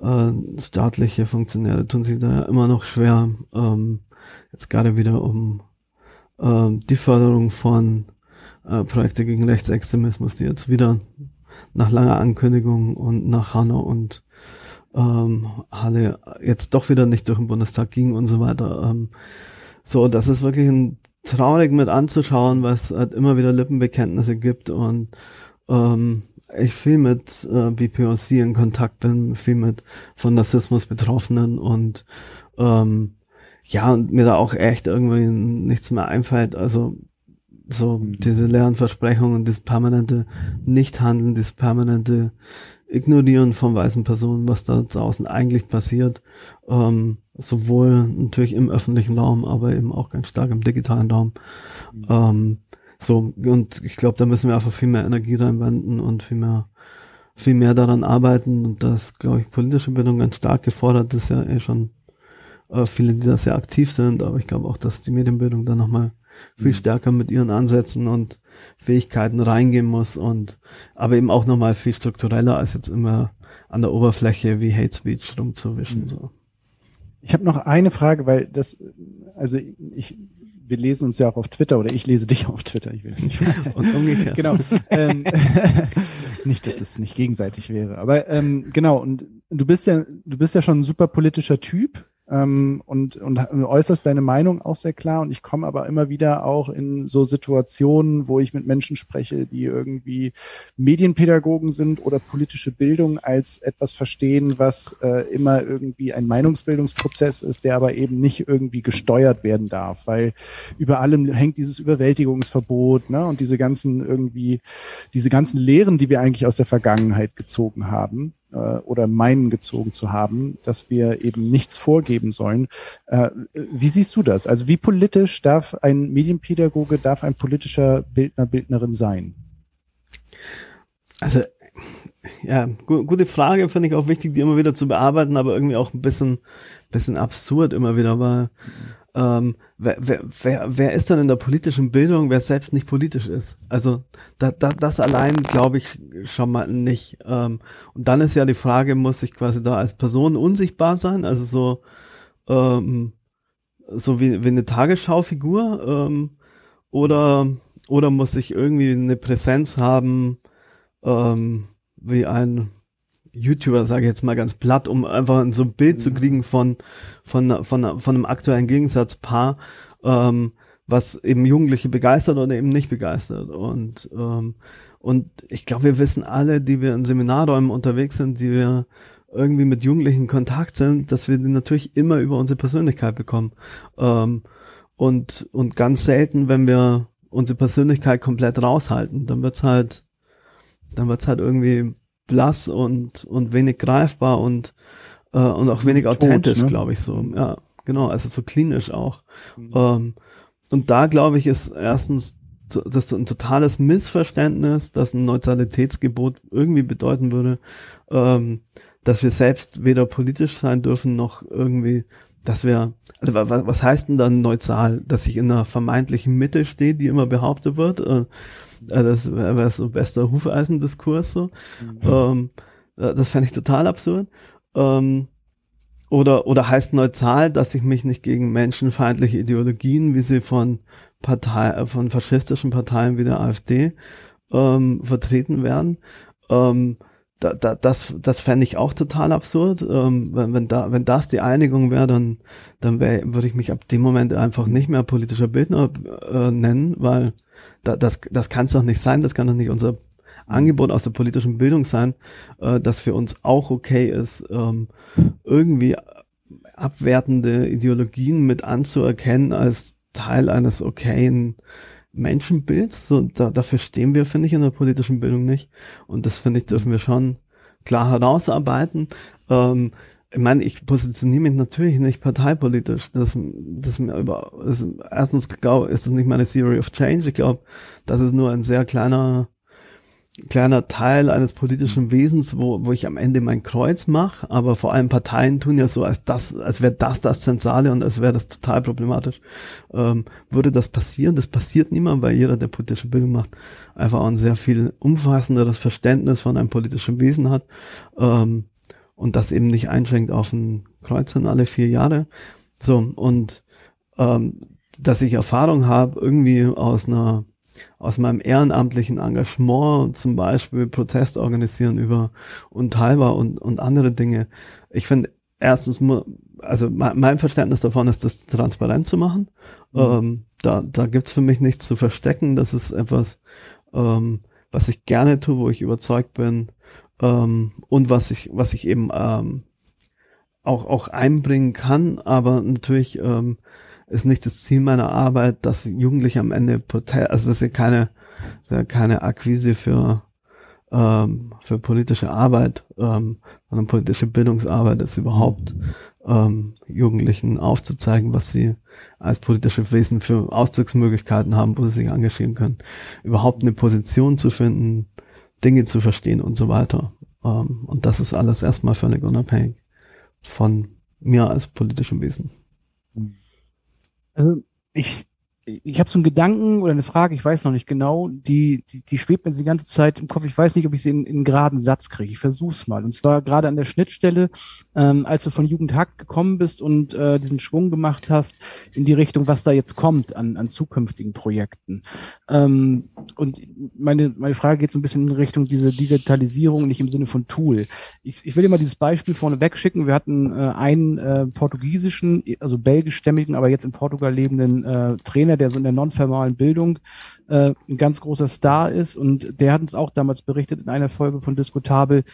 äh, staatliche Funktionäre tun sich da immer noch schwer, ähm, jetzt gerade wieder um äh, die Förderung von äh, Projekte gegen Rechtsextremismus, die jetzt wieder nach langer Ankündigung und nach Hanau und ähm, Halle jetzt doch wieder nicht durch den Bundestag ging und so weiter. Ähm, so, das ist wirklich ein traurig mit anzuschauen, was halt immer wieder Lippenbekenntnisse gibt und ähm, ich viel mit äh, BPOC in Kontakt bin, viel mit von Narzissmus Betroffenen und ähm, ja, und mir da auch echt irgendwie nichts mehr einfällt. Also so mhm. diese leeren Versprechungen, das permanente Nichthandeln, das permanente Ignorieren von weißen Personen, was da draußen eigentlich passiert, ähm, sowohl natürlich im öffentlichen Raum, aber eben auch ganz stark im digitalen Raum. Mhm. Ähm, so, und ich glaube, da müssen wir einfach viel mehr Energie reinwenden und viel mehr, viel mehr daran arbeiten und das, glaube ich, politische Bildung ganz stark gefordert ist ja eh schon äh, viele, die da sehr aktiv sind, aber ich glaube auch, dass die Medienbildung da nochmal viel mhm. stärker mit ihren Ansätzen und Fähigkeiten reingehen muss und aber eben auch nochmal viel struktureller als jetzt immer an der Oberfläche wie Hate Speech rumzuwischen. Mhm. So. Ich habe noch eine Frage, weil das, also ich, wir lesen uns ja auch auf Twitter oder ich lese dich [LAUGHS] auf Twitter, ich will es nicht. [LAUGHS] Und umgekehrt. genau. Ähm, [LAUGHS] nicht, dass es nicht gegenseitig wäre, aber ähm, genau. Und du bist ja, du bist ja schon ein super politischer Typ ähm, und, und äußerst deine Meinung auch sehr klar. Und ich komme aber immer wieder auch in so Situationen, wo ich mit Menschen spreche, die irgendwie Medienpädagogen sind oder politische Bildung als etwas verstehen, was äh, immer irgendwie ein Meinungsbildungsprozess ist, der aber eben nicht irgendwie gesteuert werden darf, weil über allem hängt dieses Überwältigungsverbot ne? und diese ganzen irgendwie, diese ganzen Lehren, die wir eigentlich aus der Vergangenheit gezogen haben äh, oder meinen gezogen zu haben, dass wir eben nichts vorgeben sollen. Äh, wie siehst du das? Also wie politisch darf ein Medienpädagoge, darf ein politischer Bildner, Bildnerin sein? Also ja, gu gute Frage, finde ich auch wichtig, die immer wieder zu bearbeiten, aber irgendwie auch ein bisschen, bisschen absurd immer wieder, weil ähm, wer, wer, wer, wer ist dann in der politischen Bildung, wer selbst nicht politisch ist? Also da, da, das allein glaube ich schon mal nicht. Ähm, und dann ist ja die Frage, muss ich quasi da als Person unsichtbar sein? Also so, ähm, so wie, wie eine Tagesschaufigur ähm, oder oder muss ich irgendwie eine Präsenz haben ähm, wie ein YouTuber, sage ich jetzt mal ganz platt, um einfach so ein Bild mhm. zu kriegen von, von, von, von einem aktuellen Gegensatzpaar, ähm, was eben Jugendliche begeistert oder eben nicht begeistert. Und, ähm, und ich glaube, wir wissen alle, die wir in Seminarräumen unterwegs sind, die wir irgendwie mit Jugendlichen in Kontakt sind, dass wir die natürlich immer über unsere Persönlichkeit bekommen. Ähm, und, und ganz selten, wenn wir unsere Persönlichkeit komplett raushalten, dann wird's halt, dann wird's halt irgendwie blass und, und wenig greifbar und, äh, und auch wenig authentisch, ne? glaube ich so. Ja, genau, also so klinisch auch. Mhm. Ähm, und da glaube ich ist erstens das ein totales Missverständnis, dass ein Neutralitätsgebot irgendwie bedeuten würde, ähm, dass wir selbst weder politisch sein dürfen noch irgendwie, dass wir, also was, was heißt denn dann neutral, dass ich in einer vermeintlichen Mitte stehe, die immer behauptet wird? Äh, das wäre so bester Hufeisendiskurs so. Mhm. Ähm, äh, das fände ich total absurd. Ähm, oder, oder heißt neutral, dass ich mich nicht gegen menschenfeindliche Ideologien, wie sie von Partei, äh, von faschistischen Parteien wie der AfD ähm, vertreten werden. Ähm, da, da, das, das fände ich auch total absurd. Ähm, wenn, wenn, da, wenn das die Einigung wäre, dann, dann wär, würde ich mich ab dem Moment einfach nicht mehr politischer Bildner äh, nennen, weil da, das, das kann es doch nicht sein, das kann doch nicht unser Angebot aus der politischen Bildung sein, äh, dass für uns auch okay ist, ähm, irgendwie abwertende Ideologien mit anzuerkennen als Teil eines okayen Menschenbilds. So, da, dafür stehen wir, finde ich, in der politischen Bildung nicht. Und das, finde ich, dürfen wir schon klar herausarbeiten. Ähm, ich meine, ich positioniere mich natürlich nicht parteipolitisch. Das, das mir über, das, erstens ist es nicht meine Theory of Change. Ich glaube, das ist nur ein sehr kleiner kleiner Teil eines politischen Wesens, wo, wo ich am Ende mein Kreuz mache, aber vor allem Parteien tun ja so, als das, als wäre das das Zentrale und als wäre das total problematisch. Ähm, würde das passieren? Das passiert niemand, weil jeder, der politische Bildung macht, einfach auch ein sehr viel umfassenderes Verständnis von einem politischen Wesen hat. Ähm, und das eben nicht einschränkt auf ein Kreuzen alle vier Jahre. So, und ähm, dass ich Erfahrung habe, irgendwie aus einer aus meinem ehrenamtlichen Engagement, zum Beispiel Protest organisieren über Unteilbar und, und andere Dinge. Ich finde, erstens, also mein Verständnis davon ist, das transparent zu machen. Mhm. Ähm, da da gibt's für mich nichts zu verstecken. Das ist etwas, ähm, was ich gerne tue, wo ich überzeugt bin, ähm, und was ich, was ich eben ähm, auch, auch einbringen kann, aber natürlich ähm, ist nicht das Ziel meiner Arbeit, dass Jugendliche am Ende, also das ist keine, ja keine Akquise für, ähm, für politische Arbeit, ähm, sondern politische Bildungsarbeit ist überhaupt ähm, Jugendlichen aufzuzeigen, was sie als politische Wesen für Ausdrucksmöglichkeiten haben, wo sie sich engagieren können, überhaupt eine Position zu finden, Dinge zu verstehen und so weiter. Ähm, und das ist alles erstmal völlig unabhängig von mir als politischem Wesen. Also ich ich habe so einen Gedanken oder eine Frage, ich weiß noch nicht genau, die, die, die schwebt mir die ganze Zeit im Kopf. Ich weiß nicht, ob ich sie in, in einen geraden Satz kriege. Ich versuch's mal. Und zwar gerade an der Schnittstelle, ähm, als du von Jugend Hack gekommen bist und äh, diesen Schwung gemacht hast in die Richtung, was da jetzt kommt an, an zukünftigen Projekten. Ähm, und meine, meine Frage geht so ein bisschen in Richtung diese Digitalisierung, nicht im Sinne von Tool. Ich, ich will dir mal dieses Beispiel vorne wegschicken. Wir hatten äh, einen äh, portugiesischen, also belgischstämmigen, aber jetzt in Portugal lebenden äh, Trainer, der so in der nonformalen Bildung äh, ein ganz großer Star ist. Und der hat uns auch damals berichtet in einer Folge von Diskutabel,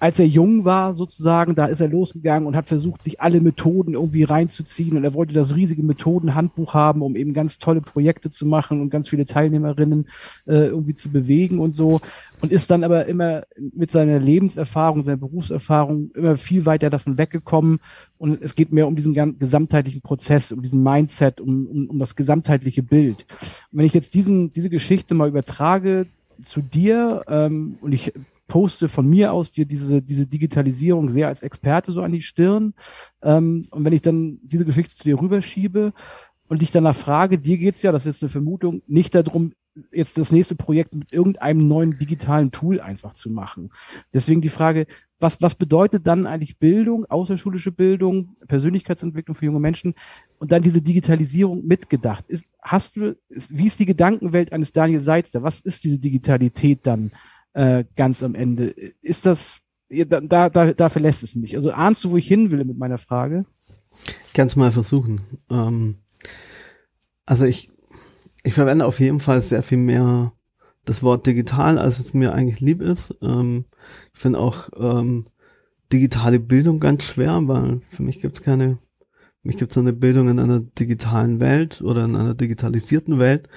als er jung war, sozusagen, da ist er losgegangen und hat versucht, sich alle Methoden irgendwie reinzuziehen. Und er wollte das riesige Methodenhandbuch haben, um eben ganz tolle Projekte zu machen und ganz viele Teilnehmerinnen äh, irgendwie zu bewegen und so. Und ist dann aber immer mit seiner Lebenserfahrung, seiner Berufserfahrung immer viel weiter davon weggekommen. Und es geht mehr um diesen gesamtheitlichen Prozess, um diesen Mindset, um, um, um das gesamtheitliche Bild. Und wenn ich jetzt diesen, diese Geschichte mal übertrage zu dir ähm, und ich poste von mir aus dir diese, diese Digitalisierung sehr als Experte so an die Stirn. Ähm, und wenn ich dann diese Geschichte zu dir rüberschiebe und dich danach frage, dir geht's ja, das ist jetzt eine Vermutung, nicht darum, jetzt das nächste Projekt mit irgendeinem neuen digitalen Tool einfach zu machen. Deswegen die Frage, was, was bedeutet dann eigentlich Bildung, außerschulische Bildung, Persönlichkeitsentwicklung für junge Menschen und dann diese Digitalisierung mitgedacht? Ist, hast du, wie ist die Gedankenwelt eines Daniel Seitzer? Was ist diese Digitalität dann äh, ganz am Ende? Ist das, da, da, da verlässt es mich. Also ahnst du, wo ich hin will mit meiner Frage? Kannst mal versuchen. Ähm, also ich, ich verwende auf jeden Fall sehr viel mehr das Wort digital, als es mir eigentlich lieb ist. Ähm, ich finde auch ähm, digitale Bildung ganz schwer, weil für mich gibt es keine, für mich gibt es eine Bildung in einer digitalen Welt oder in einer digitalisierten Welt.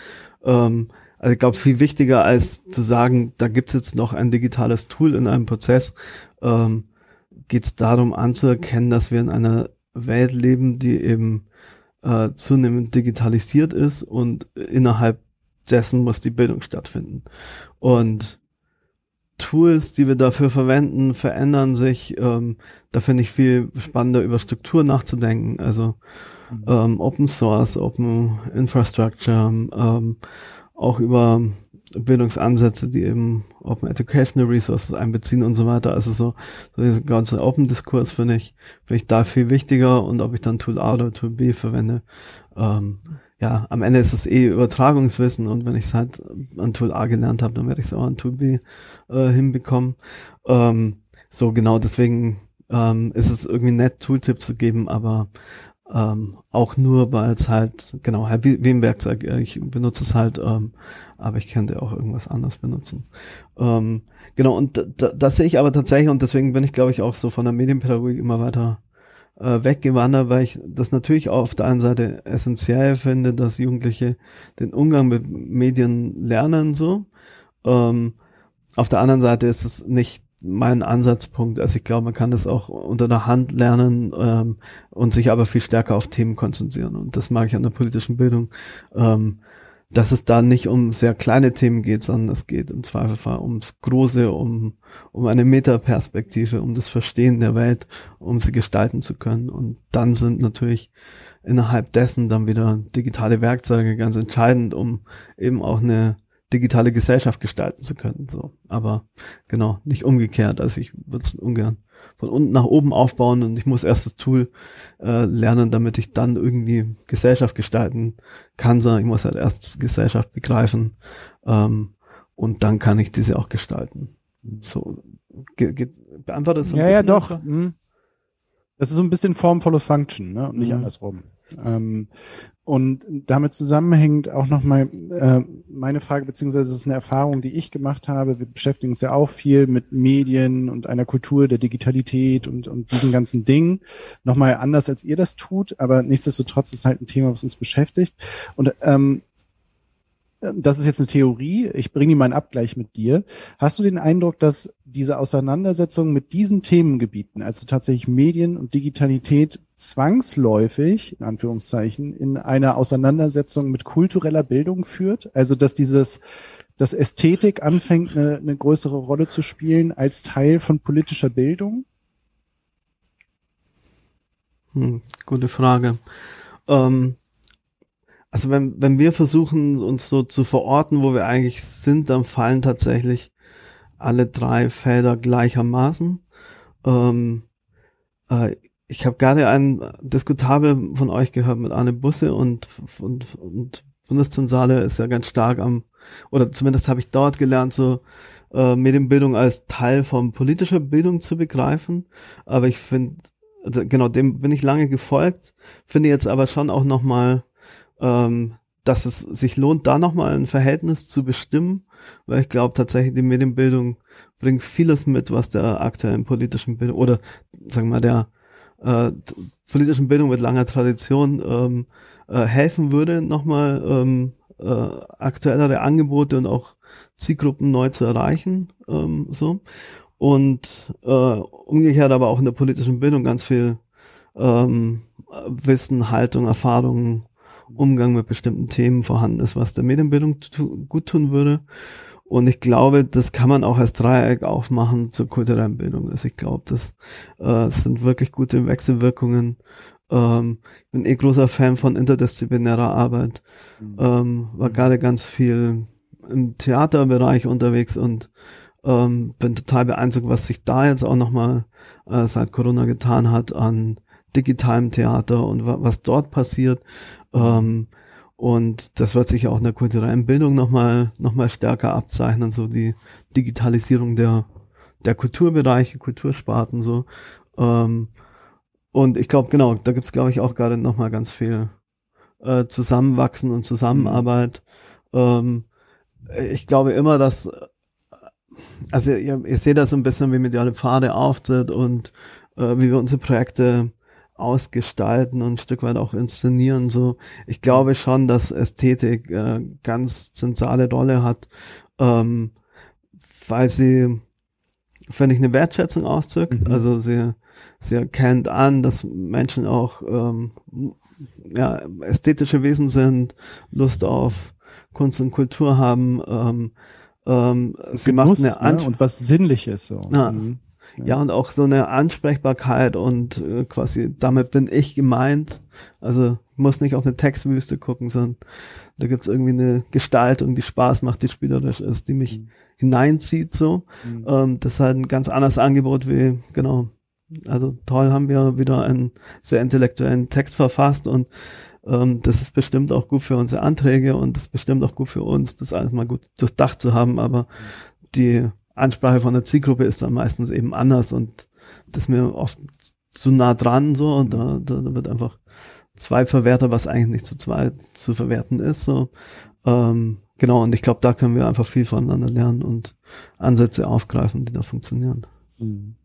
Ähm, also ich glaube, viel wichtiger als zu sagen, da gibt es jetzt noch ein digitales Tool in einem Prozess, ähm, geht es darum anzuerkennen, dass wir in einer Welt leben, die eben äh, zunehmend digitalisiert ist und innerhalb dessen muss die Bildung stattfinden. Und Tools, die wir dafür verwenden, verändern sich. Ähm, da finde ich viel spannender über Struktur nachzudenken. Also mhm. ähm, Open Source, Open Infrastructure, ähm, auch über Bildungsansätze, die eben Open Educational Resources einbeziehen und so weiter. Also so, so dieser ganze Open Diskurs finde ich, finde ich da viel wichtiger und ob ich dann Tool A oder Tool B verwende. Ähm, ja, am Ende ist es eh Übertragungswissen und wenn ich es halt an Tool A gelernt habe, dann werde ich es auch an Tool B äh, hinbekommen. Ähm, so genau deswegen ähm, ist es irgendwie nett, Tooltips zu geben, aber ähm, auch nur, weil es halt, genau, halt wie, wie im Werkzeug, äh, ich benutze es halt, ähm, aber ich könnte auch irgendwas anderes benutzen. Ähm, genau, und das sehe ich aber tatsächlich, und deswegen bin ich, glaube ich, auch so von der Medienpädagogik immer weiter äh, weggewandert, weil ich das natürlich auch auf der einen Seite essentiell finde, dass Jugendliche den Umgang mit Medien lernen, so. Ähm, auf der anderen Seite ist es nicht mein Ansatzpunkt. Also ich glaube, man kann das auch unter der Hand lernen ähm, und sich aber viel stärker auf Themen konzentrieren. Und das mag ich an der politischen Bildung, ähm, dass es da nicht um sehr kleine Themen geht, sondern es geht im Zweifelsfall ums Große, um, um eine Metaperspektive, um das Verstehen der Welt, um sie gestalten zu können. Und dann sind natürlich innerhalb dessen dann wieder digitale Werkzeuge ganz entscheidend, um eben auch eine digitale Gesellschaft gestalten zu können. So, aber genau nicht umgekehrt. Also ich würde es ungern von unten nach oben aufbauen und ich muss erst das Tool äh, lernen, damit ich dann irgendwie Gesellschaft gestalten kann, sondern ich muss halt erst Gesellschaft begreifen ähm, und dann kann ich diese auch gestalten. So beantwortet das so Ja, ja, doch. Mhm. Das ist so ein bisschen Form follows Function, ne? Und nicht mhm. andersrum. Ähm, und damit zusammenhängt auch nochmal äh, meine Frage, beziehungsweise es ist eine Erfahrung, die ich gemacht habe. Wir beschäftigen uns ja auch viel mit Medien und einer Kultur der Digitalität und, und diesen ganzen Dingen. Nochmal anders, als ihr das tut, aber nichtsdestotrotz ist halt ein Thema, was uns beschäftigt. Und ähm, das ist jetzt eine Theorie, ich bringe mal einen Abgleich mit dir. Hast du den Eindruck, dass diese Auseinandersetzung mit diesen Themengebieten, also tatsächlich Medien und Digitalität, zwangsläufig, in Anführungszeichen, in eine Auseinandersetzung mit kultureller Bildung führt? Also dass dieses, dass Ästhetik anfängt, eine, eine größere Rolle zu spielen als Teil von politischer Bildung? Hm, gute Frage. Ähm also wenn, wenn wir versuchen, uns so zu verorten, wo wir eigentlich sind, dann fallen tatsächlich alle drei Felder gleichermaßen. Ähm, äh, ich habe gerade einen Diskutabel von euch gehört mit Arne Busse und, und, und Bundeszentrale ist ja ganz stark am, oder zumindest habe ich dort gelernt, so äh, Medienbildung als Teil von politischer Bildung zu begreifen. Aber ich finde, also genau dem bin ich lange gefolgt, finde jetzt aber schon auch nochmal ähm, dass es sich lohnt, da nochmal ein Verhältnis zu bestimmen, weil ich glaube tatsächlich, die Medienbildung bringt vieles mit, was der aktuellen politischen Bildung oder sagen wir mal der äh, politischen Bildung mit langer Tradition ähm, äh, helfen würde, nochmal ähm, äh, aktuellere Angebote und auch Zielgruppen neu zu erreichen. Ähm, so. Und äh, umgekehrt aber auch in der politischen Bildung ganz viel ähm, Wissen, Haltung, Erfahrungen Umgang mit bestimmten Themen vorhanden ist, was der Medienbildung tu gut tun würde. und ich glaube, das kann man auch als Dreieck aufmachen zur kulturellen Bildung. Also ich glaube, das äh, sind wirklich gute Wechselwirkungen. Ähm, ich bin eh großer Fan von interdisziplinärer Arbeit. Mhm. Ähm, war gerade ganz viel im Theaterbereich unterwegs und ähm, bin total beeindruckt, was sich da jetzt auch nochmal äh, seit Corona getan hat an digitalem Theater und wa was dort passiert. Ähm, und das wird sich auch in der kulturellen Bildung nochmal noch mal stärker abzeichnen, so die Digitalisierung der, der Kulturbereiche, Kultursparten so. Ähm, und ich glaube, genau, da gibt's glaube ich, auch gerade nochmal ganz viel äh, Zusammenwachsen und Zusammenarbeit. Ähm, ich glaube immer, dass, also ihr, ihr seht das so ein bisschen, wie mediale Pfade auftritt und äh, wie wir unsere Projekte ausgestalten und ein Stück weit auch inszenieren. So, ich glaube schon, dass Ästhetik äh, ganz zentrale Rolle hat, ähm, weil sie, finde ich, eine Wertschätzung ausdrückt. Mhm. Also sie, sie erkennt an, dass Menschen auch ähm, ja, ästhetische Wesen sind, Lust auf Kunst und Kultur haben. Ähm, ähm, sie Genuss, macht eine ne? und was Sinnliches so. Ja, mhm. Ja, und auch so eine Ansprechbarkeit und äh, quasi damit bin ich gemeint. Also muss nicht auf eine Textwüste gucken, sondern da gibt's irgendwie eine Gestaltung, die Spaß macht, die spielerisch ist, die mich mhm. hineinzieht so. Mhm. Ähm, das ist halt ein ganz anderes Angebot wie, genau. Also toll haben wir wieder einen sehr intellektuellen Text verfasst und ähm, das ist bestimmt auch gut für unsere Anträge und das ist bestimmt auch gut für uns, das alles mal gut durchdacht zu haben, aber mhm. die Ansprache von der Zielgruppe ist dann meistens eben anders und das ist mir oft zu nah dran so und da, da, da wird einfach zwei verwertet, was eigentlich nicht zu zwei zu verwerten ist. So. Ähm, genau, und ich glaube, da können wir einfach viel voneinander lernen und Ansätze aufgreifen, die da funktionieren. Mhm.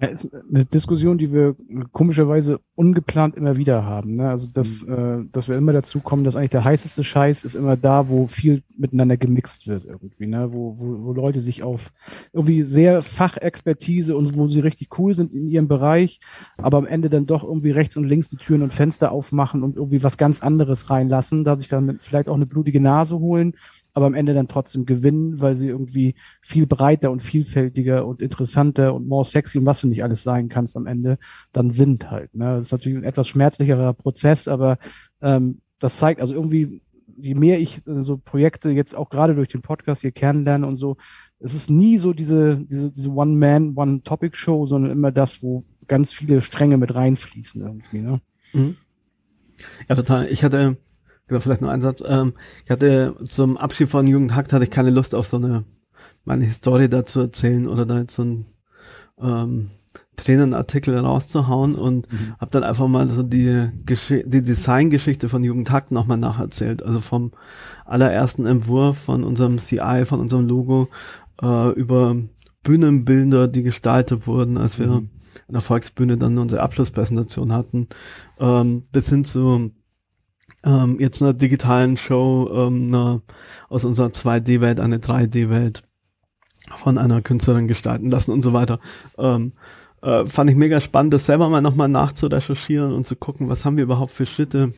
Ja, ist eine Diskussion, die wir komischerweise ungeplant immer wieder haben. Ne? Also dass, mhm. äh, dass wir immer dazu kommen, dass eigentlich der heißeste Scheiß ist immer da, wo viel miteinander gemixt wird irgendwie, ne? Wo, wo, wo Leute sich auf irgendwie sehr Fachexpertise und wo sie richtig cool sind in ihrem Bereich, aber am Ende dann doch irgendwie rechts und links die Türen und Fenster aufmachen und irgendwie was ganz anderes reinlassen, da sich dann vielleicht auch eine blutige Nase holen aber am Ende dann trotzdem gewinnen, weil sie irgendwie viel breiter und vielfältiger und interessanter und more sexy und was du nicht alles sein kannst am Ende, dann sind halt. Ne? Das ist natürlich ein etwas schmerzlicherer Prozess, aber ähm, das zeigt also irgendwie, je mehr ich äh, so Projekte jetzt auch gerade durch den Podcast hier kennenlerne und so, es ist nie so diese, diese, diese One-Man, One-Topic-Show, sondern immer das, wo ganz viele Stränge mit reinfließen irgendwie. Ne? Mhm. Ja, total. Ich hatte Genau, vielleicht noch ein Satz. Ähm, ich hatte zum Abschied von Jugendhackt hatte ich keine Lust auf so eine meine Historie dazu erzählen oder da jetzt so ein ähm, Tränenartikel rauszuhauen und mhm. habe dann einfach mal so die, Gesch die Designgeschichte von Jugendhackt nochmal nacherzählt. Also vom allerersten Entwurf von unserem CI, von unserem Logo äh, über Bühnenbilder, die gestaltet wurden, als wir mhm. in der Volksbühne dann unsere Abschlusspräsentation hatten, ähm, bis hin zu ähm, jetzt einer digitalen Show ähm, einer, aus unserer 2D-Welt eine 3D-Welt von einer Künstlerin gestalten lassen und so weiter. Ähm, äh, fand ich mega spannend, das selber mal nochmal nachzurecherchieren und zu gucken, was haben wir überhaupt für Schritte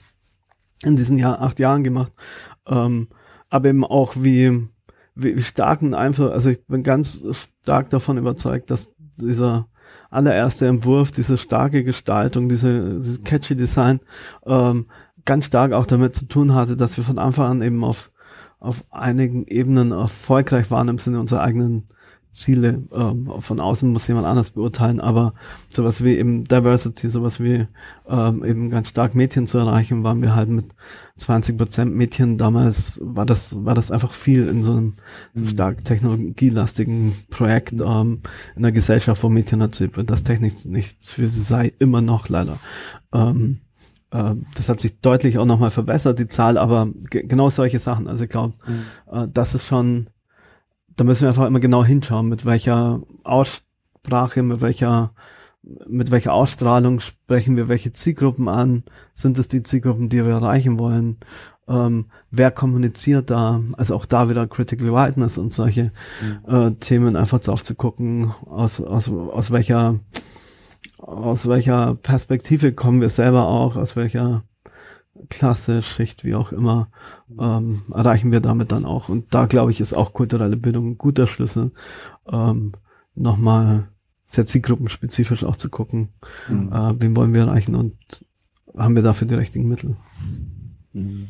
in diesen Jahr, acht Jahren gemacht. Ähm, aber eben auch wie, wie, wie stark ein Einfluss, also ich bin ganz stark davon überzeugt, dass dieser allererste Entwurf, diese starke Gestaltung, diese, diese catchy Design, ähm, ganz stark auch damit zu tun hatte, dass wir von Anfang an eben auf, auf einigen Ebenen erfolgreich waren im Sinne unserer eigenen Ziele. Ähm, von außen muss jemand anders beurteilen, aber sowas wie eben Diversity, sowas wie ähm, eben ganz stark Mädchen zu erreichen, waren wir halt mit 20 Prozent Mädchen. Damals war das, war das einfach viel in so einem mhm. stark technologielastigen Projekt mhm. ähm, in der Gesellschaft, wo Mädchen erzählt wird, dass Technik nichts für sie sei, immer noch leider. Ähm, äh, das hat sich deutlich auch nochmal verbessert, die Zahl, aber genau solche Sachen. Also ich glaube, mhm. äh, das ist schon, da müssen wir einfach immer genau hinschauen, mit welcher Aussprache, mit welcher mit welcher Ausstrahlung sprechen wir welche Zielgruppen an? Sind es die Zielgruppen, die wir erreichen wollen? Ähm, wer kommuniziert da? Also auch da wieder Critical Whiteness und solche mhm. äh, Themen einfach drauf zu gucken, aus, aus, aus welcher aus welcher Perspektive kommen wir selber auch, aus welcher Klasse, Schicht, wie auch immer, ähm, erreichen wir damit dann auch. Und da glaube ich, ist auch kulturelle Bildung ein guter Schlüssel, ähm, nochmal sehr zielgruppenspezifisch auch zu gucken, mhm. äh, wen wollen wir erreichen und haben wir dafür die richtigen Mittel. Mhm.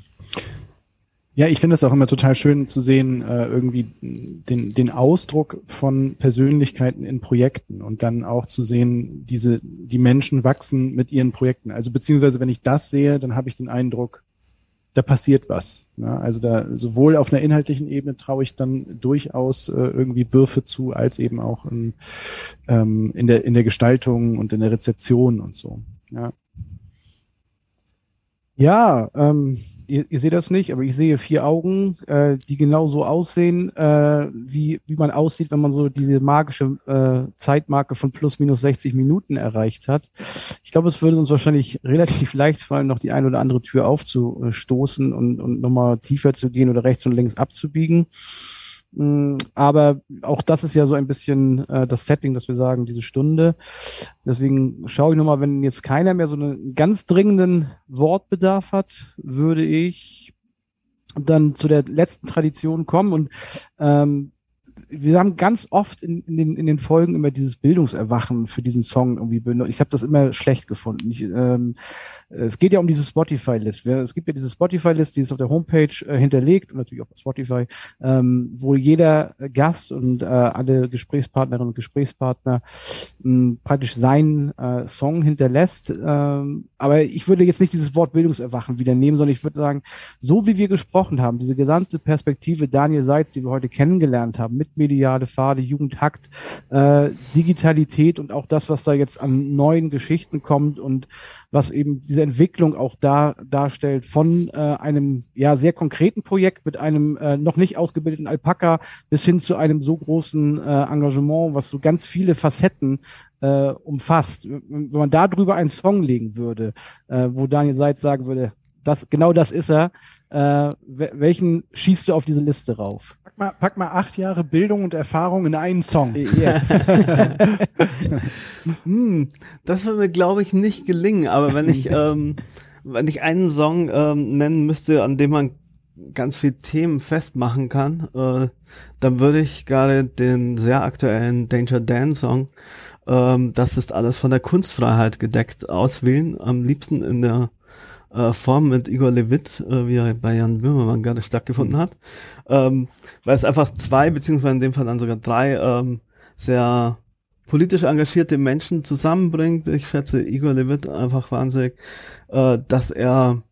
Ja, ich finde es auch immer total schön zu sehen, äh, irgendwie den, den Ausdruck von Persönlichkeiten in Projekten und dann auch zu sehen, diese, die Menschen wachsen mit ihren Projekten. Also beziehungsweise, wenn ich das sehe, dann habe ich den Eindruck, da passiert was. Ja, also da sowohl auf einer inhaltlichen Ebene traue ich dann durchaus äh, irgendwie Würfe zu, als eben auch in, ähm, in, der, in der Gestaltung und in der Rezeption und so. Ja. Ja, ähm, ihr, ihr seht das nicht, aber ich sehe vier Augen, äh, die genau so aussehen, äh, wie, wie man aussieht, wenn man so diese magische äh, Zeitmarke von plus minus 60 Minuten erreicht hat. Ich glaube, es würde uns wahrscheinlich [LAUGHS] relativ leicht fallen, noch die eine oder andere Tür aufzustoßen und, und nochmal tiefer zu gehen oder rechts und links abzubiegen. Mm, aber auch das ist ja so ein bisschen äh, das Setting, dass wir sagen, diese Stunde. Deswegen schaue ich nochmal, wenn jetzt keiner mehr so einen ganz dringenden Wortbedarf hat, würde ich dann zu der letzten Tradition kommen und ähm, wir haben ganz oft in, in, den, in den Folgen immer dieses Bildungserwachen für diesen Song irgendwie benutzt. Ich habe das immer schlecht gefunden. Ich, ähm, es geht ja um diese Spotify-List. Es gibt ja diese Spotify-List, die ist auf der Homepage äh, hinterlegt und natürlich auch bei Spotify, ähm, wo jeder Gast und äh, alle Gesprächspartnerinnen und Gesprächspartner mh, praktisch seinen äh, Song hinterlässt. Ähm, aber ich würde jetzt nicht dieses Wort Bildungserwachen wieder nehmen, sondern ich würde sagen, so wie wir gesprochen haben, diese gesamte Perspektive Daniel Seitz, die wir heute kennengelernt haben, mit mediale Pfade, Jugendhakt, äh, Digitalität und auch das, was da jetzt an neuen Geschichten kommt und was eben diese Entwicklung auch da darstellt von äh, einem ja sehr konkreten Projekt mit einem äh, noch nicht ausgebildeten Alpaka bis hin zu einem so großen äh, Engagement, was so ganz viele Facetten äh, umfasst. Wenn man da drüber einen Song legen würde, äh, wo Daniel Seitz sagen würde, das, genau das ist er, äh, welchen schießt du auf diese Liste rauf? Pack mal, pack mal acht Jahre Bildung und Erfahrung in einen Song. Yes. [LAUGHS] hm, das würde mir, glaube ich, nicht gelingen. Aber wenn ich, [LAUGHS] ähm, wenn ich einen Song ähm, nennen müsste, an dem man ganz viele Themen festmachen kann, äh, dann würde ich gerade den sehr aktuellen Danger Dan Song, ähm, das ist alles von der Kunstfreiheit gedeckt, auswählen. Am liebsten in der äh, Form mit Igor Levit, äh, wie er bei Jan Böhmermann gerade stattgefunden hat, ähm, weil es einfach zwei, beziehungsweise in dem Fall dann sogar drei ähm, sehr politisch engagierte Menschen zusammenbringt. Ich schätze Igor Levit einfach wahnsinnig, äh, dass er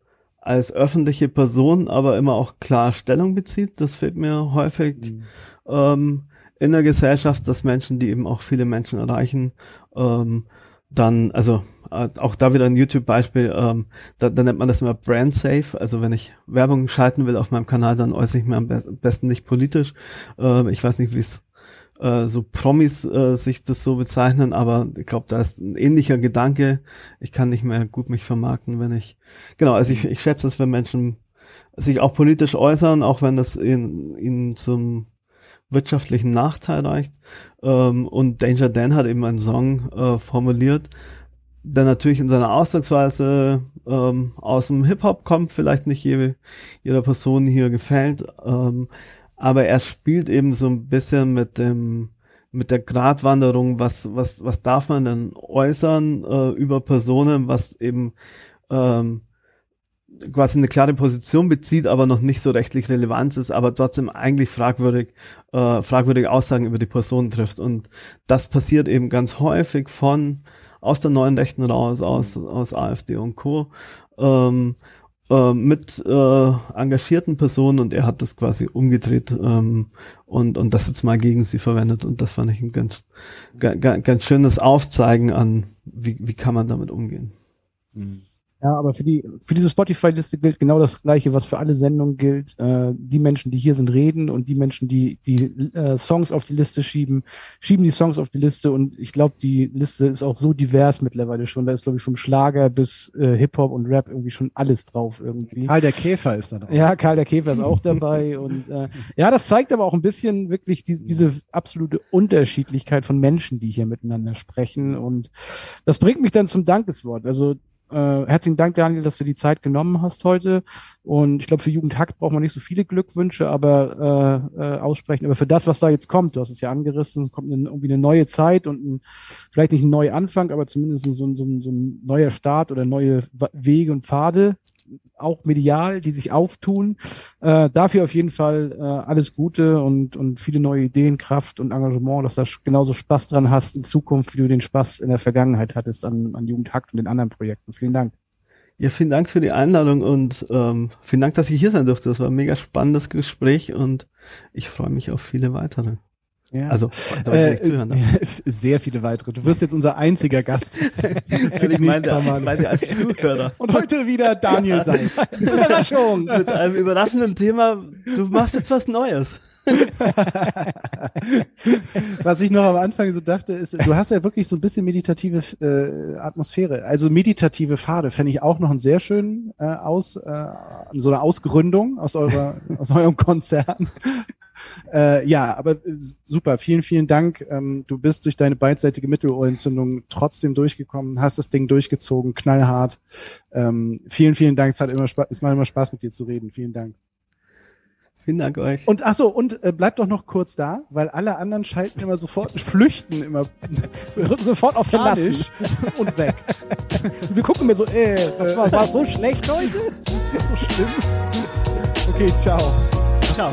als öffentliche Person aber immer auch klar Stellung bezieht. Das fehlt mir häufig mhm. ähm, in der Gesellschaft, dass Menschen, die eben auch viele Menschen erreichen, ähm, dann, also äh, auch da wieder ein YouTube-Beispiel, ähm, da, da nennt man das immer Brand Safe. Also wenn ich Werbung schalten will auf meinem Kanal, dann äußere ich mir am be besten nicht politisch. Äh, ich weiß nicht, wie es äh, so Promis äh, sich das so bezeichnen, aber ich glaube, da ist ein ähnlicher Gedanke. Ich kann nicht mehr gut mich vermarkten, wenn ich genau, also ich, ich schätze es, wenn Menschen sich auch politisch äußern, auch wenn das ihnen, ihnen zum wirtschaftlichen Nachteil reicht. Ähm, und Danger Dan hat eben einen Song äh, formuliert, der natürlich in seiner Ausdrucksweise ähm, aus dem Hip-Hop kommt, vielleicht nicht jede, jeder Person hier gefällt, ähm, aber er spielt eben so ein bisschen mit dem mit der Gratwanderung, was was was darf man denn äußern äh, über Personen, was eben ähm, quasi eine klare Position bezieht, aber noch nicht so rechtlich relevant ist, aber trotzdem eigentlich fragwürdig, äh, fragwürdige Aussagen über die Person trifft. Und das passiert eben ganz häufig von aus der neuen Rechten raus, aus, aus AfD und Co. Ähm, äh, mit äh, engagierten Personen und er hat das quasi umgedreht ähm, und, und das jetzt mal gegen sie verwendet und das fand ich ein ganz, ganz, ganz schönes Aufzeigen an, wie, wie kann man damit umgehen. Mhm. Ja, aber für die für diese Spotify-Liste gilt genau das Gleiche, was für alle Sendungen gilt. Äh, die Menschen, die hier sind, reden und die Menschen, die die äh, Songs auf die Liste schieben, schieben die Songs auf die Liste. Und ich glaube, die Liste ist auch so divers mittlerweile schon. Da ist glaube ich vom Schlager bis äh, Hip Hop und Rap irgendwie schon alles drauf irgendwie. Karl der Käfer ist da drauf. Ja, Karl der Käfer ist auch dabei [LAUGHS] und äh, ja, das zeigt aber auch ein bisschen wirklich die, diese absolute Unterschiedlichkeit von Menschen, die hier miteinander sprechen. Und das bringt mich dann zum Dankeswort. Also äh, herzlichen Dank, Daniel, dass du die Zeit genommen hast heute. Und ich glaube, für Jugendhackt braucht man nicht so viele Glückwünsche, aber äh, äh, aussprechen. Aber für das, was da jetzt kommt, du hast es ja angerissen, es kommt eine, irgendwie eine neue Zeit und ein, vielleicht nicht ein neuer Anfang, aber zumindest so, so, so, so ein neuer Start oder neue Wege und Pfade, auch medial, die sich auftun. Äh, dafür auf jeden Fall äh, alles Gute und, und viele neue Ideen, Kraft und Engagement, dass du genauso Spaß dran hast in Zukunft, wie du den Spaß in der Vergangenheit hattest an, an Jugendhakt und den anderen Projekten. Vielen Dank. Ja, vielen Dank für die Einladung und ähm, vielen Dank, dass ich hier sein durfte. Das war ein mega spannendes Gespräch und ich freue mich auf viele weitere. Ja. Also, äh, [LAUGHS] sehr viele weitere. Du wirst jetzt unser einziger Gast. [LAUGHS] für die paar Mal. Meine als Zuhörer. [LAUGHS] Und heute wieder Daniel Seitz. Überraschung. Mit einem überraschenden Thema. Du machst jetzt was Neues. Was ich noch am Anfang so dachte, ist, du hast ja wirklich so ein bisschen meditative äh, Atmosphäre. Also meditative Pfade fände ich auch noch einen sehr schönen äh, aus, äh, so eine Ausgründung aus eurer, aus eurem Konzern. Äh, ja, aber äh, super, vielen, vielen Dank. Ähm, du bist durch deine beidseitige Mittelohrentzündung trotzdem durchgekommen, hast das Ding durchgezogen, knallhart. Ähm, vielen, vielen Dank. Es hat immer Spaß, es macht immer Spaß mit dir zu reden. Vielen Dank. Vielen Dank euch. Und ach so, und äh, bleibt doch noch kurz da, weil alle anderen schalten immer sofort, [LAUGHS] flüchten immer. [LAUGHS] Sofort auf Verlassen [LAUGHS] und weg. Und wir gucken mir so, äh, das war, war so schlecht heute? so schlimm. Okay, ciao. Ciao.